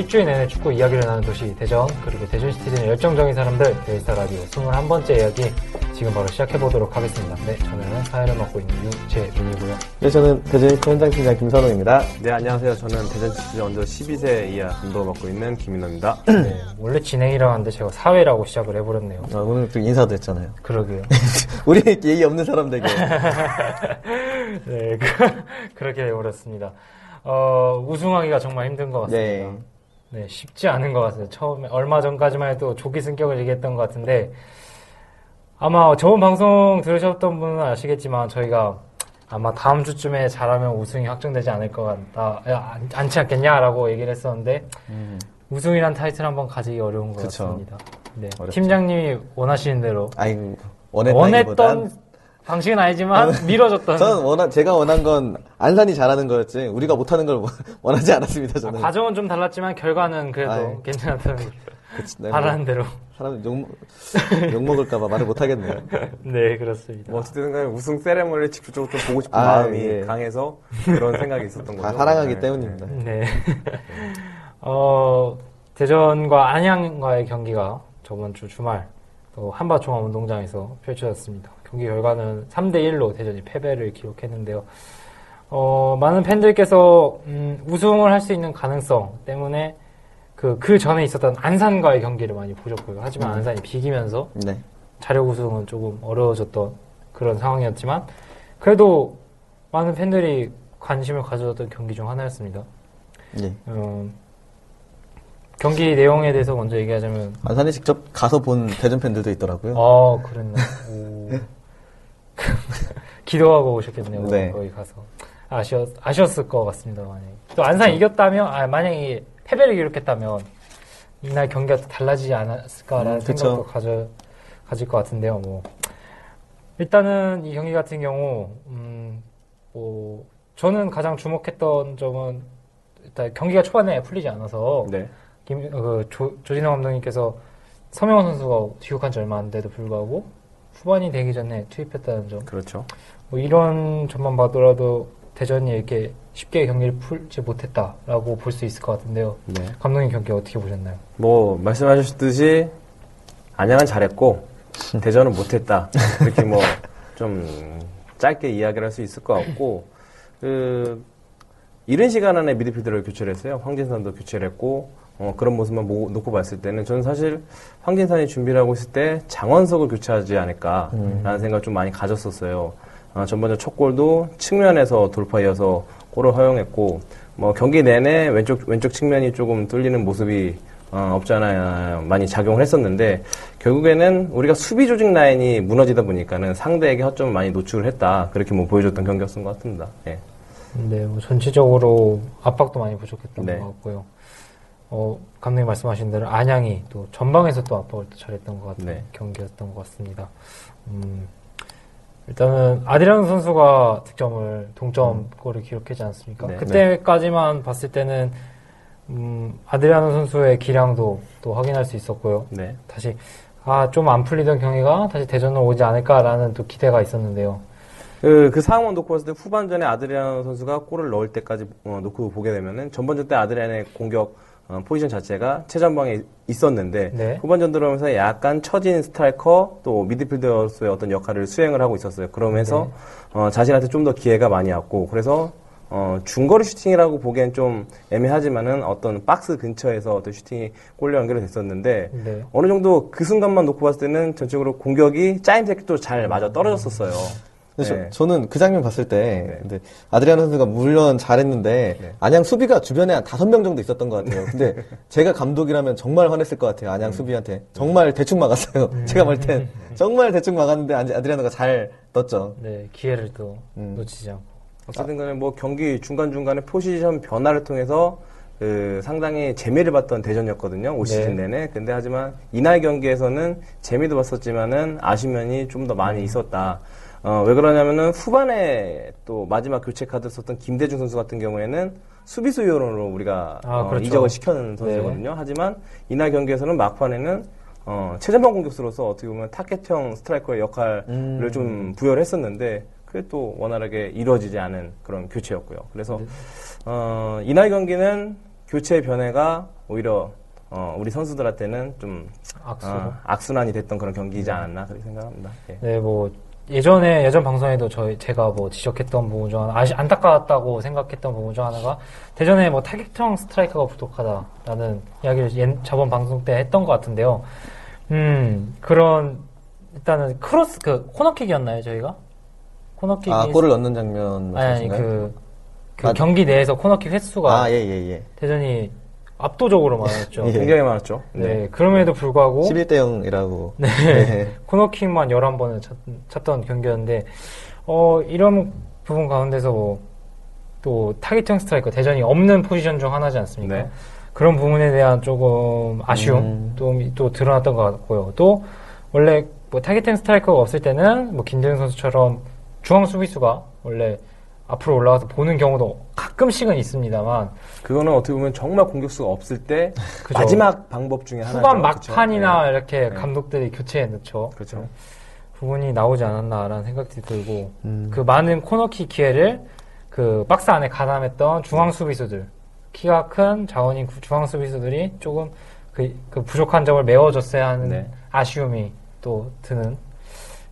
일주일 내내 축구 이야기를 나누는 도시 대전 그리고 대전 시티즌 열정적인 사람들 대저니스타 라디오 21번째 이야기 지금 바로 시작해 보도록 하겠습니다. 네, 저는 사회를 맡고 있는 유재민이고요. 네, 저는 대전이코 현장 팀장 김선호입니다. 네, 안녕하세요. 저는 대전 시티 원조 12세 이하 운동을 맡고 있는 김인호입니다. 네, 원래 진행이라고 하는데 제가 사회라고 시작을 해버렸네요. 아, 오늘 또 인사도 했잖아요. 그러게요. 우리 예의 없는 사람 되게. 네, 그, 그렇게 되어버렸습니다. 어, 우승하기가 정말 힘든 것 같습니다. 네. 네, 쉽지 않은 것 같아요. 처음에, 얼마 전까지만 해도 조기 승격을 얘기했던 것 같은데, 아마 저번 방송 들으셨던 분은 아시겠지만, 저희가 아마 다음 주쯤에 잘하면 우승이 확정되지 않을 것 같다, 야, 안, 않지 않겠냐라고 얘기를 했었는데, 우승이란 타이틀 한번 가지기 어려운 것 음. 그쵸. 같습니다. 네. 어렵죠. 팀장님이 원하시는 대로, 아이고, 원했던 방식은 아니지만, 미뤄졌던. 저는 원한, 제가 원한 건 안산이 잘하는 거였지. 우리가 못하는 걸 원하지 않았습니다, 아, 저는. 과정은 좀 달랐지만, 결과는 그래도 아이. 괜찮았다는 거죠. 그치, 네, 바라는 대로. 사람 욕, 욕 먹을까봐 말을 못 하겠네요. 네, 그렇습니다. 뭐 어쨌든 간에 우승 세레머니를 직접적으로 좀 보고 싶은 아, 마음이 예. 강해서 그런 생각이 있었던 거죠. 다 사랑하기 네. 때문입니다. 네. 어, 대전과 안양과의 경기가 저번 주 주말 또 한바종합운동장에서 펼쳐졌습니다. 경기 결과는 3대1로 대전이 패배를 기록했는데요. 어, 많은 팬들께서 음, 우승을 할 수 있는 가능성 때문에 그, 그 전에 있었던 안산과의 경기를 많이 보셨고요. 하지만 안산이 비기면서 네. 자력 우승은 조금 어려워졌던 그런 상황이었지만 그래도 많은 팬들이 관심을 가져줬던 경기 중 하나였습니다. 예. 음, 경기 내용에 대해서 먼저 얘기하자면 안산에 직접 가서 본 대전 팬들도 있더라고요. 아 그랬나 오. 기도하고 오셨겠네요 네. 거기 가서 아쉬웠, 아쉬웠을 것 같습니다 만약에 또 안산 이겼다면 아, 만약에 패배를 기록했다면 이날 경기가 또 달라지지 않았을까라는 음. 생각도 가져, 가질 것 같은데요 뭐 일단은 이 경기 같은 경우 음, 뭐 저는 가장 주목했던 점은 일단 경기가 초반에 풀리지 않아서 네. 김, 그 조, 조진호 감독님께서 서명원 선수가 귀국한 지 얼마 안 돼도 불구하고 후반이 되기 전에 투입했다는 점. 그렇죠. 뭐 이런 점만 봐더라도 대전이 이렇게 쉽게 경기를 풀지 못했다라고 볼 수 있을 것 같은데요. 네. 감독님 경기 어떻게 보셨나요? 뭐 말씀하셨듯이 안양은 잘했고 대전은 못했다. 이렇게 뭐 좀 짧게 이야기를 할 수 있을 것 같고 그 이른 시간 안에 미드필더를 교체를 했어요. 황진산도 교체를 했고 어, 그런 모습만 보- 놓고 봤을 때는 저는 사실 황진산이 준비를 하고 있을 때 장원석을 교체하지 않을까라는 생각을 좀 많이 가졌었어요. 어, 전반전 첫 골도 측면에서 돌파 이어서 골을 허용했고 뭐 경기 내내 왼쪽 왼쪽 측면이 조금 뚫리는 모습이 어, 없잖아 많이 작용을 했었는데 결국에는 우리가 수비 조직 라인이 무너지다 보니까는 상대에게 허점을 많이 노출을 했다 그렇게 뭐 보여줬던 경기였던 것 같습니다. 예. 네, 뭐 전체적으로 압박도 많이 부족했던 네. 것 같고요. 어, 감독님 말씀하신 대로 안양이 또 전방에서 또 압박을 또 잘했던 것 같은 네. 경기였던 것 같습니다. 음, 일단은 아디란 선수가 득점을 동점골을 기록했지 않습니까? 네. 그때까지만 봤을 때는 음, 아드리아노 선수의 기량도 또 확인할 수 있었고요. 네. 다시 아 좀 안 풀리던 경기가 다시 대전으로 오지 않을까라는 또 기대가 있었는데요. 그, 그 상황만 놓고 봤을 때 후반전에 아드리안 선수가 골을 넣을 때까지 어, 놓고 보게 되면은 전반전 때 아드리안의 공격 어, 포지션 자체가 최전방에 있었는데 네. 후반전 들어오면서 약간 처진 스트라이커 또 미드필더로서의 어떤 역할을 수행을 하고 있었어요. 그러면서 네. 어, 자신한테 좀 더 기회가 많이 왔고 그래서 어, 중거리 슈팅이라고 보기엔 좀 애매하지만은 어떤 박스 근처에서 어떤 슈팅이 골로 연결이 됐었는데 네. 어느 정도 그 순간만 놓고 봤을 때는 전적으로 공격이 짜임새도 잘 맞아 떨어졌었어요. 네. 저, 는그 장면 봤을 때, 네. 근데 아드리아노 선수가 물론 잘했는데, 네. 안양 수비가 주변에 한 다섯 명 정도 있었던 것 같아요. 근데 제가 감독이라면 정말 화냈을 것 같아요. 음. 안양 수비한테. 정말 대충 막았어요. 제가 볼 땐. 정말 대충 막았는데 아드- 아드리아노가 잘 떴죠. 네, 기회를 또 음. 놓치지 않고. 어쨌든 간에 뭐 경기 중간중간에 포지션 변화를 통해서 그 상당히 재미를 봤던 대전이었거든요. 올 네. 시즌 내내. 근데 하지만 이날 경기에서는 재미도 봤었지만은 아쉬운 면이 좀 더 많이 있었다. 어, 왜 그러냐면은 후반에 또 마지막 교체 카드 썼던 김대중 선수 같은 경우에는 수비수 요원으로 우리가 아, 어, 그렇죠. 이적을 시켜놓은 선수거든요. 하지만 이날 경기에서는 막판에는 어, 최전방 공격수로서 어떻게 보면 타겟형 스트라이커의 역할을 음. 좀 부여를 했었는데 그게 또 원활하게 이루어지지 않은 그런 교체였고요. 그래서 네. 어, 이날 경기는 교체의 변화가 오히려 어, 우리 선수들한테는 좀 악수로. 어, 악순환이 됐던 그런 경기이지 않았나 그렇게 생각합니다. 예. 네, 뭐 예전에 예전 방송에도 저희 제가 뭐 지적했던 부분 중 하나, 아시, 안타까웠다고 생각했던 부분 중 하나가 대전에 뭐 타겟형 스트라이커가 부족하다라는 이야기를 옛, 저번 방송 때 했던 것 같은데요. 음 그런 일단은 크로스 그 코너킥이었나요 저희가? 코너킥이 아, 골을 넣는 장면 아니? 그, 그 아, 경기 내에서 코너킥 횟수가 아, 예, 예, 예. 대전이 압도적으로 많았죠. 예. 굉장히 많았죠. 네, 그럼에도 불구하고 11대 0이라고. 네. 코너킥만 11번을 찼, 찼던 경기였는데, 어, 이런 부분 가운데서 뭐, 또 타겟형 스트라이커, 대전이 없는 포지션 중 하나지 않습니까? 네. 그런 부분에 대한 조금 아쉬움, 음. 또, 또 드러났던 것 같고요. 또, 원래 뭐 타겟형 스트라이커가 없을 때는 뭐 김대중 선수처럼 중앙 수비수가 원래 앞으로 올라가서 보는 경우도 가끔씩은 있습니다만, 그거는 어떻게 보면 정말 공격수가 없을 때 그죠. 마지막 방법 중에 하나죠. 후반 그쵸? 막판이나 네. 이렇게 네. 감독들이 교체해 넣죠. 그렇죠. 부분이 나오지 않았나라는 생각이 들고 음. 그 많은 코너킥 기회를 그 박스 안에 가담했던 중앙 수비수들 키가 큰 자원인 구- 중앙 수비수들이 조금 그, 그 부족한 점을 메워줬어야 하는 네. 아쉬움이 또 드는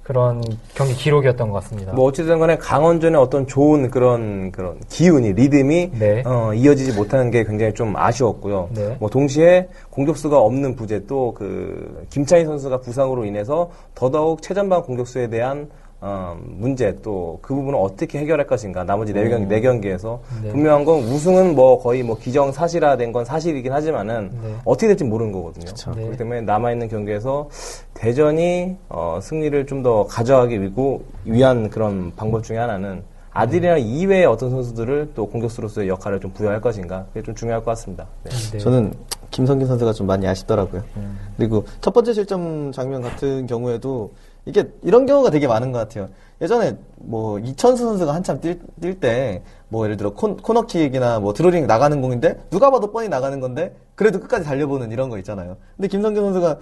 그런 경기 기록이었던 것 같습니다. 뭐 어찌든 간에 강원전의 어떤 좋은 그런 그런 기운이 리듬이 네. 어, 이어지지 못하는 게 굉장히 좀 아쉬웠고요. 네. 뭐 동시에 공격수가 없는 부재 또 그 김찬희 선수가 부상으로 인해서 더더욱 최전방 공격수에 대한 어, 문제 또 그 부분을 어떻게 해결할 것인가 나머지 네 경기 네 경기에서 네. 분명한 건 우승은 뭐 거의 뭐 기정 사실화된 건 사실이긴 하지만은 네. 어떻게 될지 모르는 거거든요. 그쵸. 네. 그렇기 때문에 남아 있는 경기에서 대전이 어, 승리를 좀 더 가져가기 위고 위한 그런 방법 중에 하나는 아들이나 이외의 어떤 선수들을 또 공격수로서의 역할을 좀 부여할 것인가 그게 좀 중요할 것 같습니다. 네. 네. 저는 김성균 선수가 좀 많이 아쉽더라고요. 음. 그리고 첫 번째 실점 장면 같은 경우에도 이게 이런 경우가 되게 많은 것 같아요. 예전에 뭐 이천수 선수가 한참 뛸 때 뭐 예를 들어 콘, 코너킥이나 뭐 드로링 나가는 공인데 누가 봐도 뻔히 나가는 건데 그래도 끝까지 달려보는 이런 거 있잖아요. 근데 김성균 선수가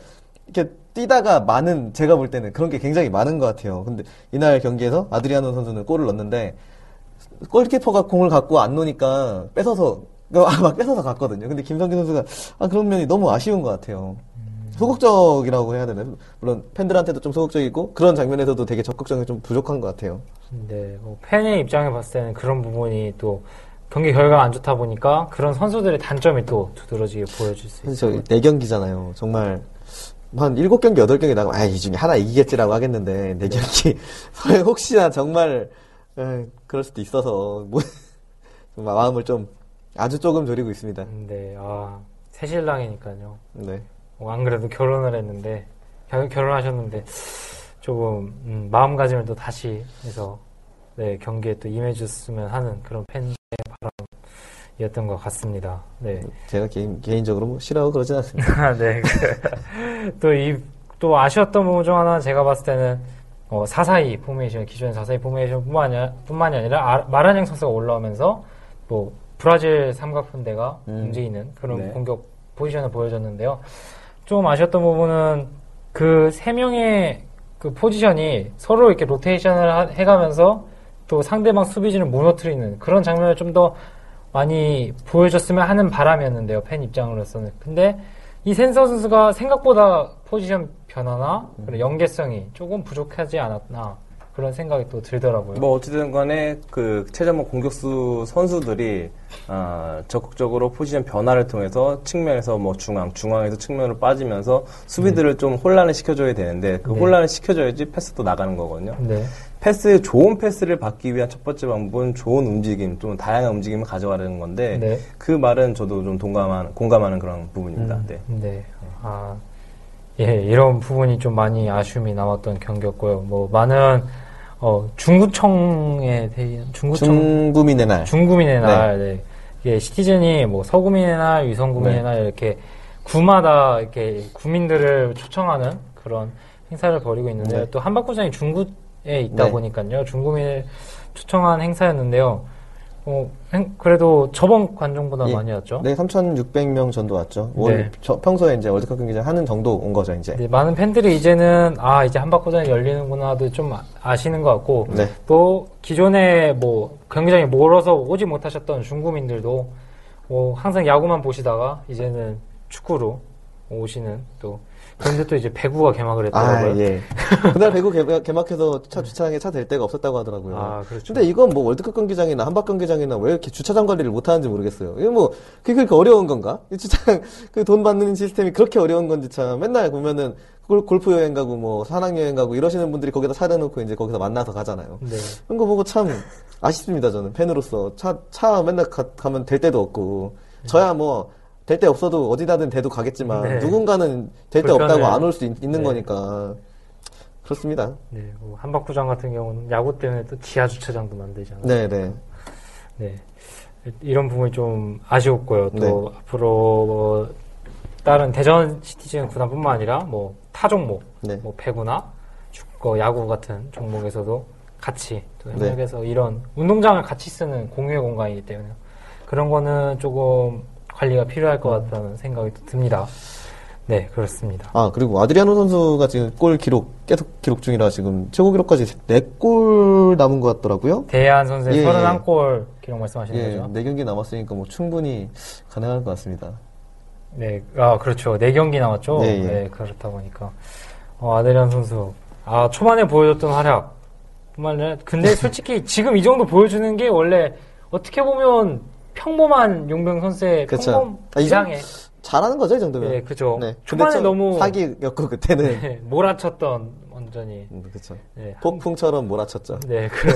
이렇게 뛰다가 많은 제가 볼 때는 그런 게 굉장히 많은 것 같아요. 근데 이날 경기에서 아드리아노 선수는 골을 넣었는데 골키퍼가 공을 갖고 안 놓으니까 뺏어서 아, 막 뺏어서 갔거든요. 근데 김성균 선수가 아 그런 면이 너무 아쉬운 것 같아요. 소극적이라고 해야 되나요? 물론 팬들한테도 좀 소극적이고 그런 장면에서도 되게 적극적이 좀 부족한 것 같아요. 네, 뭐 팬의 입장에 봤을 때는 그런 부분이 또 경기 결과가 안 좋다 보니까 그런 선수들의 단점이 또 두드러지게 보여줄 수 있어요. 저 4경기잖아요. 정말 한 7경기, 8경기 나가면 아, 이 중에 하나 이기겠지라고 하겠는데 4경기 설에 혹시나 정말 에, 그럴 수도 있어서 뭐, 마음을 좀 아주 조금 졸이고 있습니다. 네, 아, 새신랑이니까요. 네. 어, 안 그래도 결혼을 했는데 결, 결혼하셨는데 조금 음, 마음가짐을 또 다시 해서 네, 경기에 또 임해줬으면 하는 그런 팬의 바람이었던 것 같습니다. 네. 제가 개인, 개인적으로 뭐 싫어하고 그러진 않습니다. 네. 또 이, 또 아쉬웠던 부분 중 하나 제가 봤을 때는 어, 442 포메이션, 기존 442 포메이션 뿐만이, 아니라- 뿐만이 아니라 아, 마라냥 선수가 올라오면서 뭐 브라질 삼각편대가 음. 움직이는 그런 네. 공격 포지션을 보여줬는데요. 좀 아쉬웠던 부분은 그 세 명의 그 포지션이 서로 이렇게 로테이션을 하- 해가면서 또 상대방 수비진을 무너뜨리는 그런 장면을 좀 더 많이 보여줬으면 하는 바람이었는데요. 팬 입장으로서는. 근데 이 센서 선수가 생각보다 포지션 변화나 연계성이 조금 부족하지 않았나 그런 생각이 또 들더라고요. 뭐 어찌든 간에 그 최전방 공격수 선수들이 아, 적극적으로 포지션 변화를 통해서 측면에서 뭐 중앙, 중앙에서 측면으로 빠지면서 수비들을 좀 혼란을 시켜줘야 되는데 그 네. 혼란을 시켜줘야지 패스도 나가는 거거든요. 네. 패스 좋은 패스를 받기 위한 첫 번째 방법은 좋은 움직임, 좀 다양한 움직임을 가져가려는 건데 네. 그 말은 저도 좀 동감하는 공감하는 그런 부분입니다. 네. 네. 아, 예, 이런 부분이 좀 많이 아쉬움이 남았던 경기였고요. 뭐, 많은, 어, 중구청에 대한, 중구청, 중구민의 날. 중구민의 날, 네. 이게 시티즌이 뭐 서구민의 날, 위성구민의 네. 날 이렇게 구마다 이렇게 구민들을 초청하는 그런 행사를 벌이고 있는데요. 네. 또 한박구장이 중구에 있다 네. 보니까요. 중구민을 초청한 행사였는데요. 어, 행- 그래도 저번 관중보다 예. 많이 왔죠. 네, 3,600명 정도 왔죠. 네. 월- 저- 평소에 이제 월드컵 경기장 하는 정도 온 거죠, 이제. 네, 많은 팬들이 이제는 아 이제 한박구장이 열리는구나도 좀 아- 아시는 것 같고 네. 또 기존에 뭐 경기장에 멀어서 오지 못하셨던 중구민들도 뭐 항상 야구만 보시다가 이제는 축구로 오시는 또 그런데 또 이제 배구가 개막을 아, 했더라고요. 예. 그날 배구 개막, 개막 해서 차 주차장에 차 댈 데가 없었다고 하더라고요. 아, 그렇죠. 근데 이건 뭐 월드컵 경기장이나 한박 경기장이나 왜 이렇게 주차장 관리를 못 하는지 모르겠어요. 이거 뭐, 그게 그렇게 어려운 건가? 이 주차장, 그 돈 받는 시스템이 그렇게 어려운 건지 참, 맨날 보면은 골, 골프 여행 가고 뭐, 산악 여행 가고 이러시는 분들이 거기다 차려 놓고 이제 거기서 만나서 가잖아요. 네. 그런 거 보고 참 아쉽습니다, 저는. 팬으로서. 차, 차 맨날 가, 가면 될 데도 없고. 저야 뭐, 될 데 없어도 어디다든 대도 가겠지만, 네. 누군가는 될데 불편해요. 없다고 안 올 수 있, 는 네. 거니까. 그렇습니다. 네, 뭐 한박구장 같은 경우는 야구 때문에 또 지하 주차장도 만들잖아요. 네 네. 네. 이런 부분이 좀 아쉬웠고요. 또 네. 앞으로 뭐 다른 대전 시티즌 구단뿐만 아니라 뭐 타 종목, 네. 뭐 배구나 축구, 야구 같은 종목에서도 같이 또 네. 협력해서 이런 운동장을 같이 쓰는 공유의 공간이기 때문에 그런 거는 조금 관리가 필요할 것 같다는 생각이 또 듭니다. 네, 그렇습니다. 아, 그리고 아드리아노 선수가 지금 골 기록, 계속 기록 중이라 지금 최고 기록까지 4골 남은 것 같더라고요. 대한 선수의 예, 31골 기록 말씀하시는 예, 거죠? 4경기 남았으니까 뭐 충분히 가능할 것 같습니다. 네, 아 그렇죠. 네 경기 남았죠. 네, 네, 예. 그렇다 보니까 어, 아드리안 선수 아 초반에 보여줬던 활약 아니라 근데 솔직히 지금 이 정도 보여주는 게 원래 어떻게 보면 평범한 용병 선수의 그쵸. 평범 아, 이 이상의 잘하는 거죠, 이 정도면? 네, 그죠. 네. 초반에 너무 사기였고, 그때는. 네, 몰아쳤던 완전히 음, 그쵸. 네, 한- 폭풍처럼 몰아쳤죠. 네, 그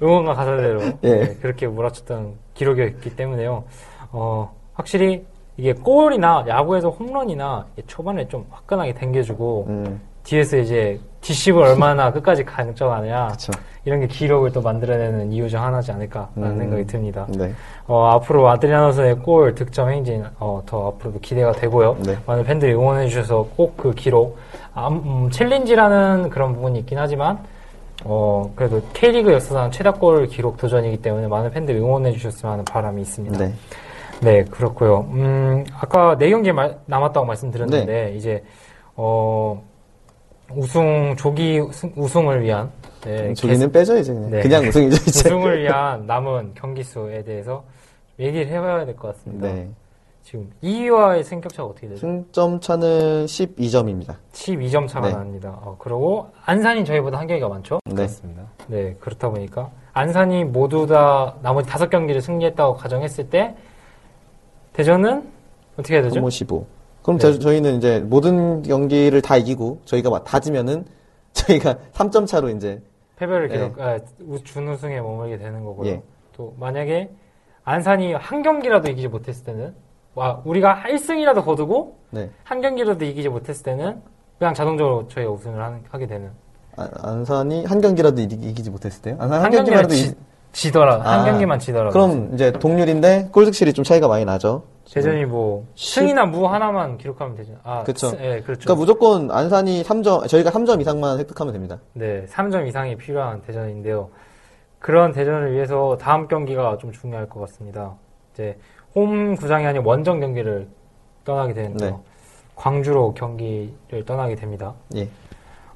응원가 가사대로 예. 네, 그렇게 몰아쳤던 기록이었기 때문에요. 어, 확실히 이게 골이나 야구에서 홈런이나 초반에 좀 화끈하게 당겨주고 음, 뒤에서 이제 뒷심을 얼마나 끝까지 강정하느냐 그쵸. 이런 게 기록을 또 만들어내는 이유 중 하나지 않을까라는 음. 생각이 듭니다. 네. 어, 앞으로 아드리아노 선의 골 득점 행진 어, 더 앞으로도 기대가 되고요. 네. 많은 팬들이 응원해 주셔서 꼭 그 기록 아, 음, 챌린지라는 그런 부분이 있긴 하지만 어, 그래도 K리그 역사상 최다골 기록 도전이기 때문에 많은 팬들이 응원해 주셨으면 하는 바람이 있습니다. 네. 네, 그렇고요. 음, 아까 네 경기 말- 남았다고 말씀드렸는데 이제 어, 우승 조기 우승, 우승을 위한 네, 저기는 빼죠, 이제. 그냥, 네. 그냥 우승이죠, 이제. 우승을 위한 남은 경기 수에 대해서 얘기를 해봐야 될 것 같습니다. 네. 지금 2위와의 승격차가 어떻게 되죠? 승점 차는 12점입니다. 12점 차가 네. 납니다. 어, 그리고 안산이 저희보다 한 경기가 많죠? 네. 그렇습니다. 네, 그렇다 보니까 안산이 모두 다 나머지 다섯 경기를 승리했다고 가정했을 때 대전은 어떻게 해야 되죠? 소모 15. 그럼 네. 저, 저희는 이제 모든 경기를 다 이기고 저희가 막 다 지면은 저희가 3점 차로 이제 패배를 네. 기록, 아, 우- 준우승에 머물게 되는 거고요. 예. 또 만약에 안산이 한 경기라도 이기지 못했을 때는 와 우리가 1승이라도 거두고 네. 한 경기라도 이기지 못했을 때는 그냥 자동적으로 저희가 우승을 하, 하게 되는 아, 안산이 한 경기라도 이기, 이기 지 못했을 때요? 안산 한, 한 경기라도 이, 지, 더라 한 아, 경기만 지더라도 그럼 이제 동률인데 골득실이 좀 차이가 많이 나죠. 대전이 뭐 십- 승이나 무 하나만 기록하면 되죠. 아. 스- 예, 그렇죠. 그러니까 무조건 안산이 3점, 저희가 3점 이상만 획득하면 됩니다. 네, 3점 이상이 필요한 대전인데요. 그런 대전을 위해서 다음 경기가 좀 중요할 것 같습니다. 이제 홈 구장이 아닌 원정 경기를 떠나게 되는데요. 네. 광주로 경기를 떠나게 됩니다. 예.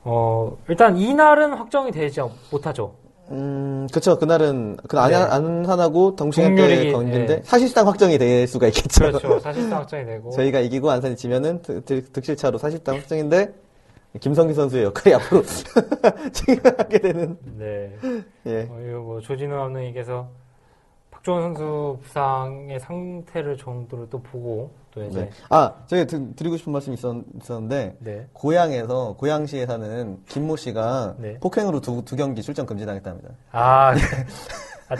어, 일단 이날은 확정이 되지 못하죠. 음, 그쵸. 그날은, 그 안산, 네. 안산하고 동시간대 동률이, 경기인데, 네. 사실상 확정이 될 수가 있겠죠. 그렇죠. 사실상 확정이 되고. 저희가 이기고 안산이 지면은 득- 득- 득실차로 사실상 확정인데, 김성기 선수의 역할이 앞으로 중요하게 되는, 네. 예. 어, 이거 뭐 조진우 감독님께서 박주원 선수 부상의 상태를 정도로 또 보고 또 이제 네. 아, 저희 드, 리고 싶은 말씀이 있었, 있었 는데, 네. 고향에서, 고양시에 사는 김모 씨가 네. 폭행으로 두, 두 경기 출전 금지당했답니다. 아, 아,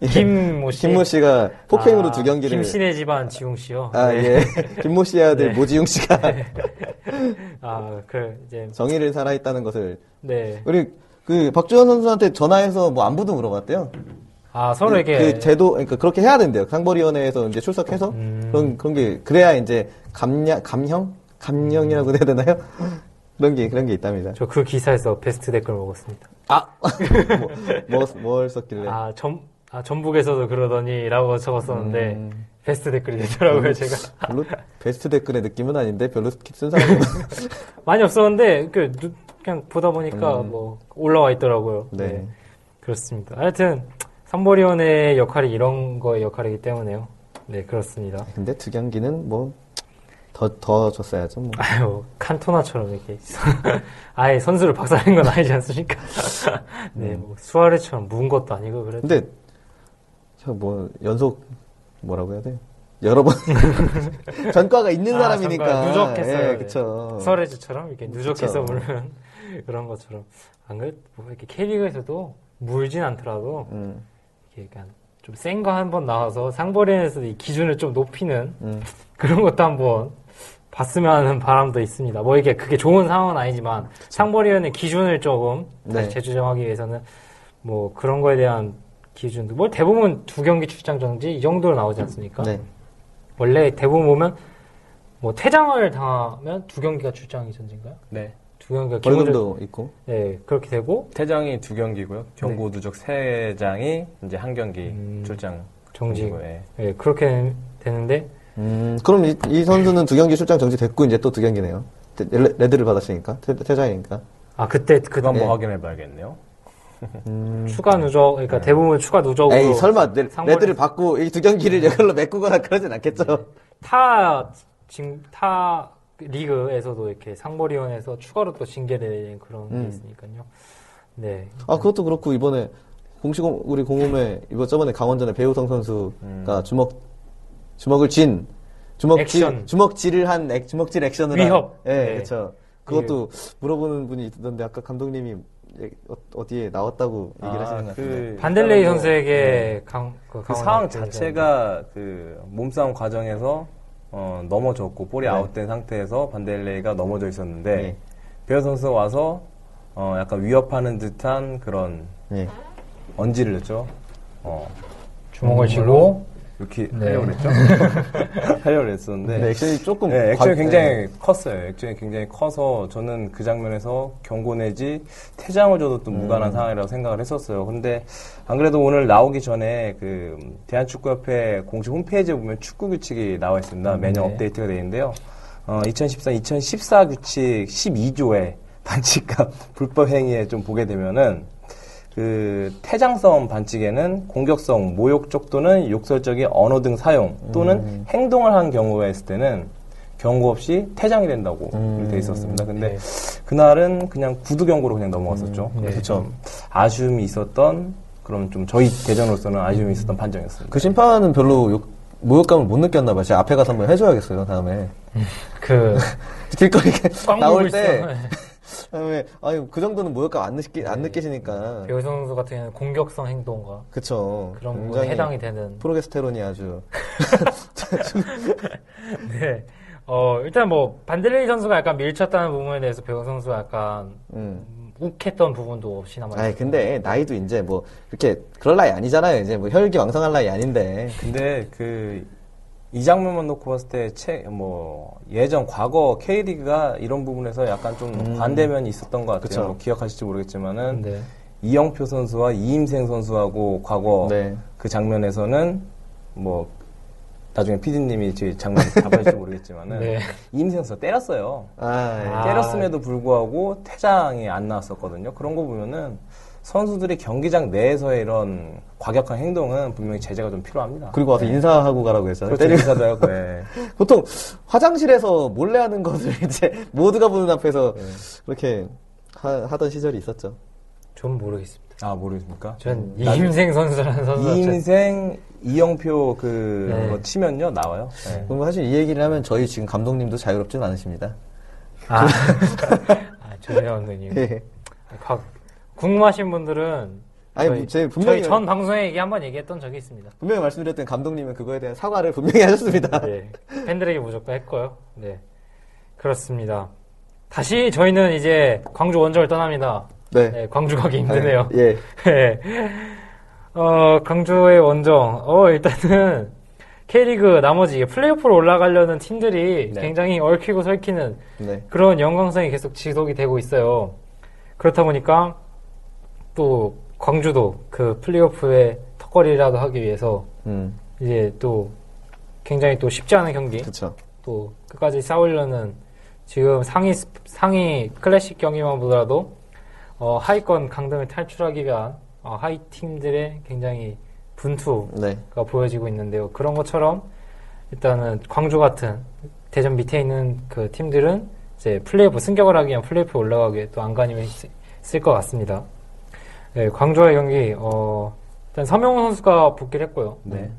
네. 김모 씨. 김모 씨가 폭행으로 아, 두 경기를. 김신혜 집안 지웅 씨요. 아, 네. 예. 김모 씨의 아들 네. 모지용 씨가 아, 그 이제 정의를 살아있다는 것을 네. 우리 그 박주현 선수한테 전화해서 뭐 안부도 물어봤대요. 아, 서로 이렇게 그 제도 그러니까 그렇게 해야 된대요. 상벌위원회에서 이제 출석해서 음. 그런 그런 게 그래야 이제 감량 감형 감형이라고 해야 되나요? 그런 게 그런 게 있답니다. 저 그 기사에서 베스트 댓글 먹었습니다. 아, 뭐, 뭐, 뭘 썼길래? 아, 전, 아, 전북에서도 그러더니 라고 적었었는데 음. 베스트 댓글이 되더라고요, 제가. 별로 베스트 댓글의 느낌은 아닌데 별로 쓴 사람은 많이 없었는데 그 누- 그냥 보다 보니까 음. 뭐 올라와 있더라고요. 네. 그렇습니다. 하여튼 삼보리원의 역할이 이런 거의 역할이기 때문에요. 네, 그렇습니다. 근데 두 경기는 뭐 더 더 줬어야죠. 뭐. 아유, 칸토나처럼 이렇게. 아예 선수를 박살낸 건 아니지 않습니까? 네, 뭐, 수아레처럼 묵은 것도 아니고, 그래도. 근데 저 뭐 연속 뭐라고 해야 돼? 여러 번 전과가 있는 아, 사람이니까 누적했어요. 예, 네. 그쵸. 수아레즈처럼 이렇게 누적해서. 물면 그런 것처럼. 안 그래도 뭐 이렇게 K리그에서도 물진 않더라도 음, 약간 좀 센 거 한 번 나와서 상벌에서 이 기준을 좀 높이는 음. 그런 것도 한번 봤으면 하는 바람도 있습니다. 뭐 이게 그게 좋은 상황은 아니지만 상벌위원회 기준을 조금 다시 네. 재조정하기 위해서는 뭐 그런 거에 대한 기준도 뭐 대부분 두 경기 출장 정지 이 정도로 나오지 않습니까? 네. 원래 대부분 보면 뭐 퇴장을 당하면 두 경기가 출장 이 전진가요? 네. 두 경기가 벌금도 있고. 네 그렇게 되고 퇴장이 두 경기고요. 경고 누적 세 장이 이제 한 경기 음, 출장 정지 정지고, 예. 네, 그렇게 되는데 음, 그럼 이, 이 선수는 두 경기 출장 정지됐고 이제 또 두 경기네요. 레- 레드를 받았으니까 퇴, 퇴장이니까. 아 그때 그 그거 한번 네. 확인해 봐야겠네요. 음. 추가 누적 그러니까 네. 대부분 추가 누적으로 에이 설마 레, 상벌- 레드를 받고 이 두 경기를 이걸로 메꾸거나 그러진 않겠죠. 타, 징, 타 리그에서도 이렇게 상벌위원회에서 추가로 또 징계를 내리는 그런 게 음. 있으니까요. 네. 아 그것도 그렇고 이번에 공식 우리 공홈에 이번 저번에 강원전에 배우성 선수가 음. 주먹 주먹을 쥔 주먹질. 주먹질을 한 액, 주먹질 액션을 위협. 한, 예, 네. 그렇죠. 그것도 물어보는 분이 있던데 아까 감독님이 예, 어, 디에 나왔다고 얘기를 하시는 것 같은데. 반델레이 뭐, 선수에게 강, 그, 그 상황 자체가 그 몸싸움 과정에서 어, 넘어졌고 볼이 네. 아웃된 상태에서 반델레이가 넘어져 있었는데 네. 배우 선수가 와서 어, 약간 위협하는 듯한 그런 예. 언지를 냈죠. 어, 주먹을 쥐고 이렇게 네. 하려고 그랬죠. 하려고 그랬었는데 근데 액션이 조금 네, 액션이 과- 굉장히 예. 컸어요. 액션이 굉장히 커서 저는 그 장면에서 경고 내지 퇴장을 줘도 또 무관한 음. 상황이라고 생각을 했었어요. 근데 안 그래도 오늘 나오기 전에 그 대한축구협회 공식 홈페이지에 보면 축구 규칙이 나와 있습니다. 매년 네. 업데이트가 되어 있는데요. 어, 2013, 2014 규칙 12조의 반칙과 불법 행위에 좀 보게 되면은 그 퇴장성 반칙에는 공격성, 모욕적 또는 욕설적인 언어 등 사용 또는 음. 행동을 한 경우가 있을 때는 경고 없이 퇴장이 된다고 음. 돼 있었습니다. 근데 네. 그날은 그냥 구두 경고로 그냥 넘어갔었죠. 음, 그래서 네. 좀 아쉬움이 있었던 그럼 좀 저희 대전으로서는 아쉬움이 있었던 판정이었습니다. 그 심판은 별로 욕, 모욕감을 못 느꼈나 봐요. 제가 앞에 가서 한번 해줘야겠어요. 다음에 그 길거리 꽝 나올 때 있어. 다음에 아니 그 정도는 모욕감 안 느끼 안 느끼시니까 배우 선수 같은 경우는 공격성 행동과 그쵸. 그런 부분에 해당이 되는 프로게스테론이 아주 네. 어, 일단 뭐, 반델레이 선수가 약간 밀쳤다는 부분에 대해서 배우 선수가 약간 음. 욱했던 부분도 없이 남아 아니 근데 나이도 이제 뭐 이렇게 그럴 나이 아니잖아요. 이제 뭐 혈기 왕성할 나이 아닌데. 근데 그 이 장면만 놓고 봤을 때, 채, 뭐, 예전, 과거 K리그가 이런 부분에서 약간 좀 음. 반대면이 있었던 것 같아요. 뭐 기억하실지 모르겠지만은, 네. 이영표 선수와 이임생 선수하고 과거 네. 그 장면에서는, 뭐, 나중에 피디님이 제 장면 잡아줄지 모르겠지만은, 네. 이임생 선수가 때렸어요. 아, 아. 때렸음에도 불구하고 퇴장이 안 나왔었거든요. 그런 거 보면은, 선수들이 경기장 내에서의 이런 과격한 행동은 분명히 제재가 좀 필요합니다. 그리고 와서 인사하고 가라고 했잖아요. 그렇죠. 때리고. 인사도 하고, 예. 보통 화장실에서 몰래 하는 것을 이제 모두가 보는 앞에서 네. 그렇게 하, 던 시절이 있었죠. 전 모르겠습니다. 아, 모르겠습니까? 전 이임생 선수라는 선수가 전- 이인생 이영표 그 네. 뭐 치면요 나와요. 네. 그럼 사실 이 얘기를 하면 저희 지금 감독님도 자유롭진 않으십니다. 아, 아 조세호 감독님. 예. 각- 궁금하신 분들은 아니, 저희, 제 분명히- 저희 전 방송에 얘기 한번 얘기했던 적이 있습니다. 분명히 말씀드렸던 감독님은 그거에 대한 사과를 분명히 하셨습니다. 네. 팬들에게 무조건 했고요. 네. 그렇습니다. 다시 저희는 이제 광주 원정을 떠납니다. 네. 네, 광주 가기 힘드네요. 예. 네. 어, 강주의 원정. 어, 일단은 K리그 나머지 플레이오프로 올라가려는 팀들이 네. 굉장히 얽히고 설키는 네. 그런 영광성이 계속 지속이 되고 있어요. 그렇다 보니까 또 광주도 그 플레이오프의 턱걸이라도 하기 위해서 음. 이제 또 굉장히 또 쉽지 않은 경기 그쵸. 또 끝까지 싸우려는 지금 상위 스- 상위 클래식 경기만 보더라도 어, 하위권 강등을 탈출하기 위한 어, 하위 팀들의 굉장히 분투가 네. 보여지고 있는데요. 그런 것처럼 일단은 광주 같은 대전 밑에 있는 그 팀들은 이제 플레이오프 승격을 하기 위한 플레이오프 올라가기 위해 또 안간힘을 쓰- 쓸것 같습니다. 네, 광주와의 경기 어, 일단 서명훈 선수가 복귀를 했고요. 네.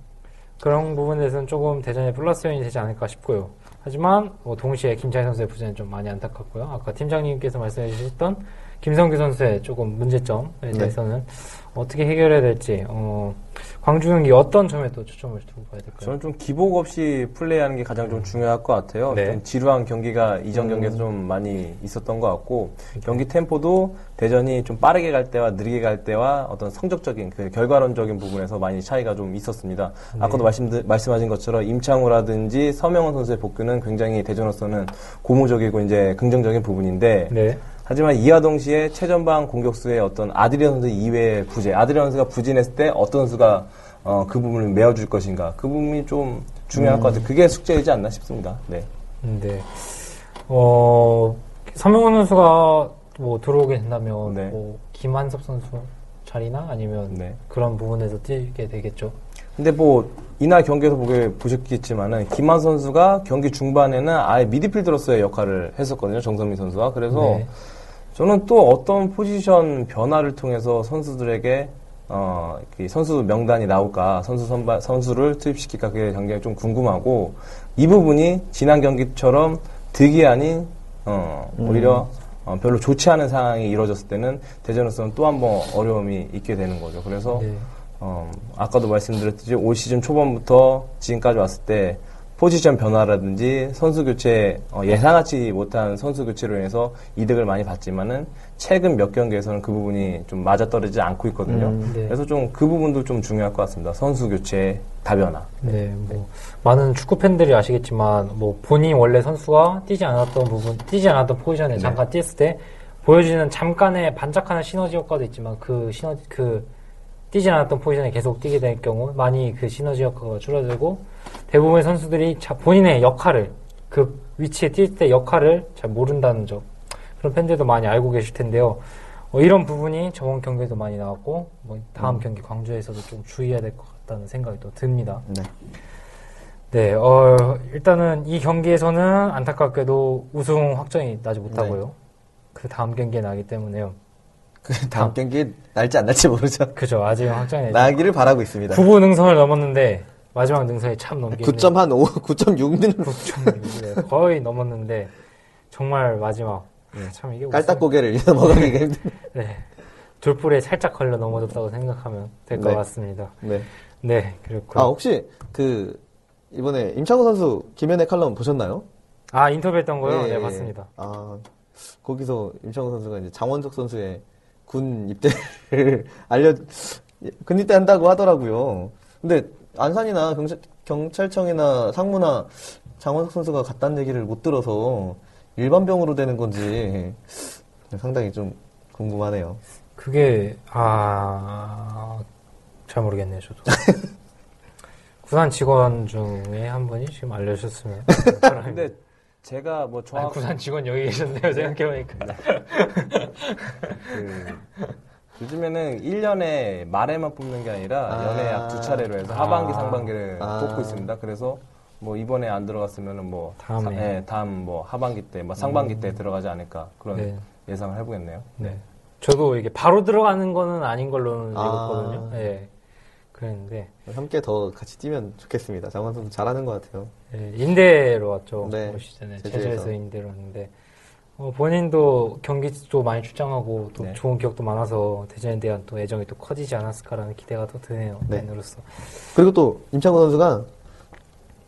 그런 부분에 대해서는 조금 대전에 플러스 요인이 되지 않을까 싶고요. 하지만 뭐 동시에 김찬희 선수의 부진은 좀 많이 안타깝고요. 아까 팀장님께서 말씀해 주셨던 김성규 선수의 조금 문제점에 네. 대해서는 어떻게 해결해야 될지 어, 광주 경기 어떤 점에 또 초점을 두고 봐야 될까요? 저는 좀 기복 없이 플레이하는 게 가장 좀 중요할 것 같아요. 네. 좀 지루한 경기가 이전 경기에서 좀 많이 있었던 것 같고 경기 템포도 대전이 좀 빠르게 갈 때와 느리게 갈 때와 어떤 성적적인 그 결과론적인 부분에서 많이 차이가 좀 있었습니다. 아까도 말씀 말씀하신 것처럼 임창우라든지 서명원 선수의 복귀는 굉장히 대전으로서는 고무적이고 이제 긍정적인 부분인데 네. 하지만 이와 동시에 최전방 공격수의 어떤 아드리안 선수 이외의 부재, 아드리안 선수가 부진했을 때 어떤 선수가 어, 그 부분을 메워줄 것인가, 그 부분이 좀 중요할 것 같아요. 그게 숙제이지 않나 싶습니다. 네. 네. 어, 서명훈 선수가 뭐 들어오게 된다면 네. 뭐 김한섭 선수 자리나 아니면 네. 그런 부분에서 뛰게 되겠죠. 근데 뭐 이날 경기에서 보게 보셨겠지만은 김한 선수가 경기 중반에는 아예 미드필더로서의 역할을 했었거든요. 정선민 선수가. 그래서 네. 저는 또 어떤 포지션 변화를 통해서 선수들에게 어, 그 선수 명단이 나올까, 선수 선발, 선수를 투입시킬까, 그게 굉장히 좀 궁금하고, 이 부분이 지난 경기처럼 득이 아닌, 어, 오히려 어, 별로 좋지 않은 상황이 이루어졌을 때는 대전으로서는 또 한 번 어려움이 있게 되는 거죠. 그래서, 네. 어, 아까도 말씀드렸듯이 올 시즌 초반부터 지금까지 왔을 때 포지션 변화라든지 선수 교체 어, 예상하지 못한 선수 교체로 인해서 이득을 많이 봤지만은 최근 몇 경기에서는 그 부분이 좀 맞아떨어지지 않고 있거든요. 음, 네. 그래서 좀 그 부분도 좀 중요할 것 같습니다. 선수 교체 다변화. 네, 뭐 많은 축구 팬들이 아시겠지만 뭐 본인 원래 선수가 뛰지 않았던 부분, 뛰지 않았던 포지션에 네. 잠깐 뛰었을 때 보여주는 잠깐의 반짝하는 시너지 효과도 있지만 그 시너지 그 뛰지 않았던 포지션에 계속 뛰게 될 경우 많이 그 시너지 효과가 줄어들고 대부분의 선수들이 자- 본인의 역할을 그 위치에 뛸 때 역할을 잘 모른다는 점 그런 팬들도 많이 알고 계실 텐데요. 어, 이런 부분이 저번 경기에도 많이 나왔고 뭐 다음 경기 광주에서도 좀 주의해야 될 것 같다는 생각이 또 듭니다. 네. 네, 어, 일단은 이 경기에서는 안타깝게도 우승 확정이 나지 못하고요. 그 다음 경기에 나기 때문에요. 그 다음 경기 날지 안 날지 모르죠. 그죠, 아직 확정이 나기를 바라고 있습니다. 9부 능선을 넘었는데 마지막 능선이 참 넘기는 9점 한 5, 9.6는 9.6, 네, 거의 넘었는데 정말 마지막 네, 참 이게 깔딱 고개를 넘어가기가 힘든. 네, 돌불에 살짝 걸려 넘어졌다고 생각하면 될것 네. 같습니다. 네. 네, 그렇고 아, 혹시 그 이번에 임창우 선수 김현의 칼럼 보셨나요? 아 인터뷰했던 거요? 예, 네, 예. 봤습니다. 아, 거기서 임창우 선수가 이제 장원석 선수의 군 입대를 알려, 군 입대 한다고 하더라고요. 근데 안산이나 경찰, 경찰 청이나 상무나 장원석 선수가 갔다는 얘기를 못 들어서 일반병으로 되는 건지 상당히 좀 궁금하네요. 그게 아, 잘 모르겠네요, 저도. 구산 직원 중에 한 분이 지금 알려주셨으면. 근데 제가 뭐 아니, 정확 구산 직원 여기 계셨네요, 생각해보니까. 그 요즘에는 1년에 말에만 뽑는 게 아니라 아. 연애 약 두 차례로 해서 하반기, 아. 상반기를 아. 뽑고 있습니다. 그래서 뭐 이번에 안 들어갔으면은 뭐 다음에. 사- 예, 다음 뭐 하반기 때, 뭐 상반기 때 들어가지 않을까 그런 네. 예상을 해보겠네요. 네. 저도 이게 바로 들어가는 거는 아닌 걸로는 아. 읽었거든요. 네. 그랬는데 함께 더 같이 뛰면 좋겠습니다. 장원 선수 잘하는 것 같아요. 예, 인대로 왔죠. 네, 올 시즌에 제주에서. 인대로 왔는데 어, 본인도 경기도 많이 출장하고 또 네. 좋은 기억도 많아서 대전에 대한 또 애정이 또 커지지 않았을까라는 기대가 더 드네요. 네. 팬으로서. 그리고 또 임창구 선수가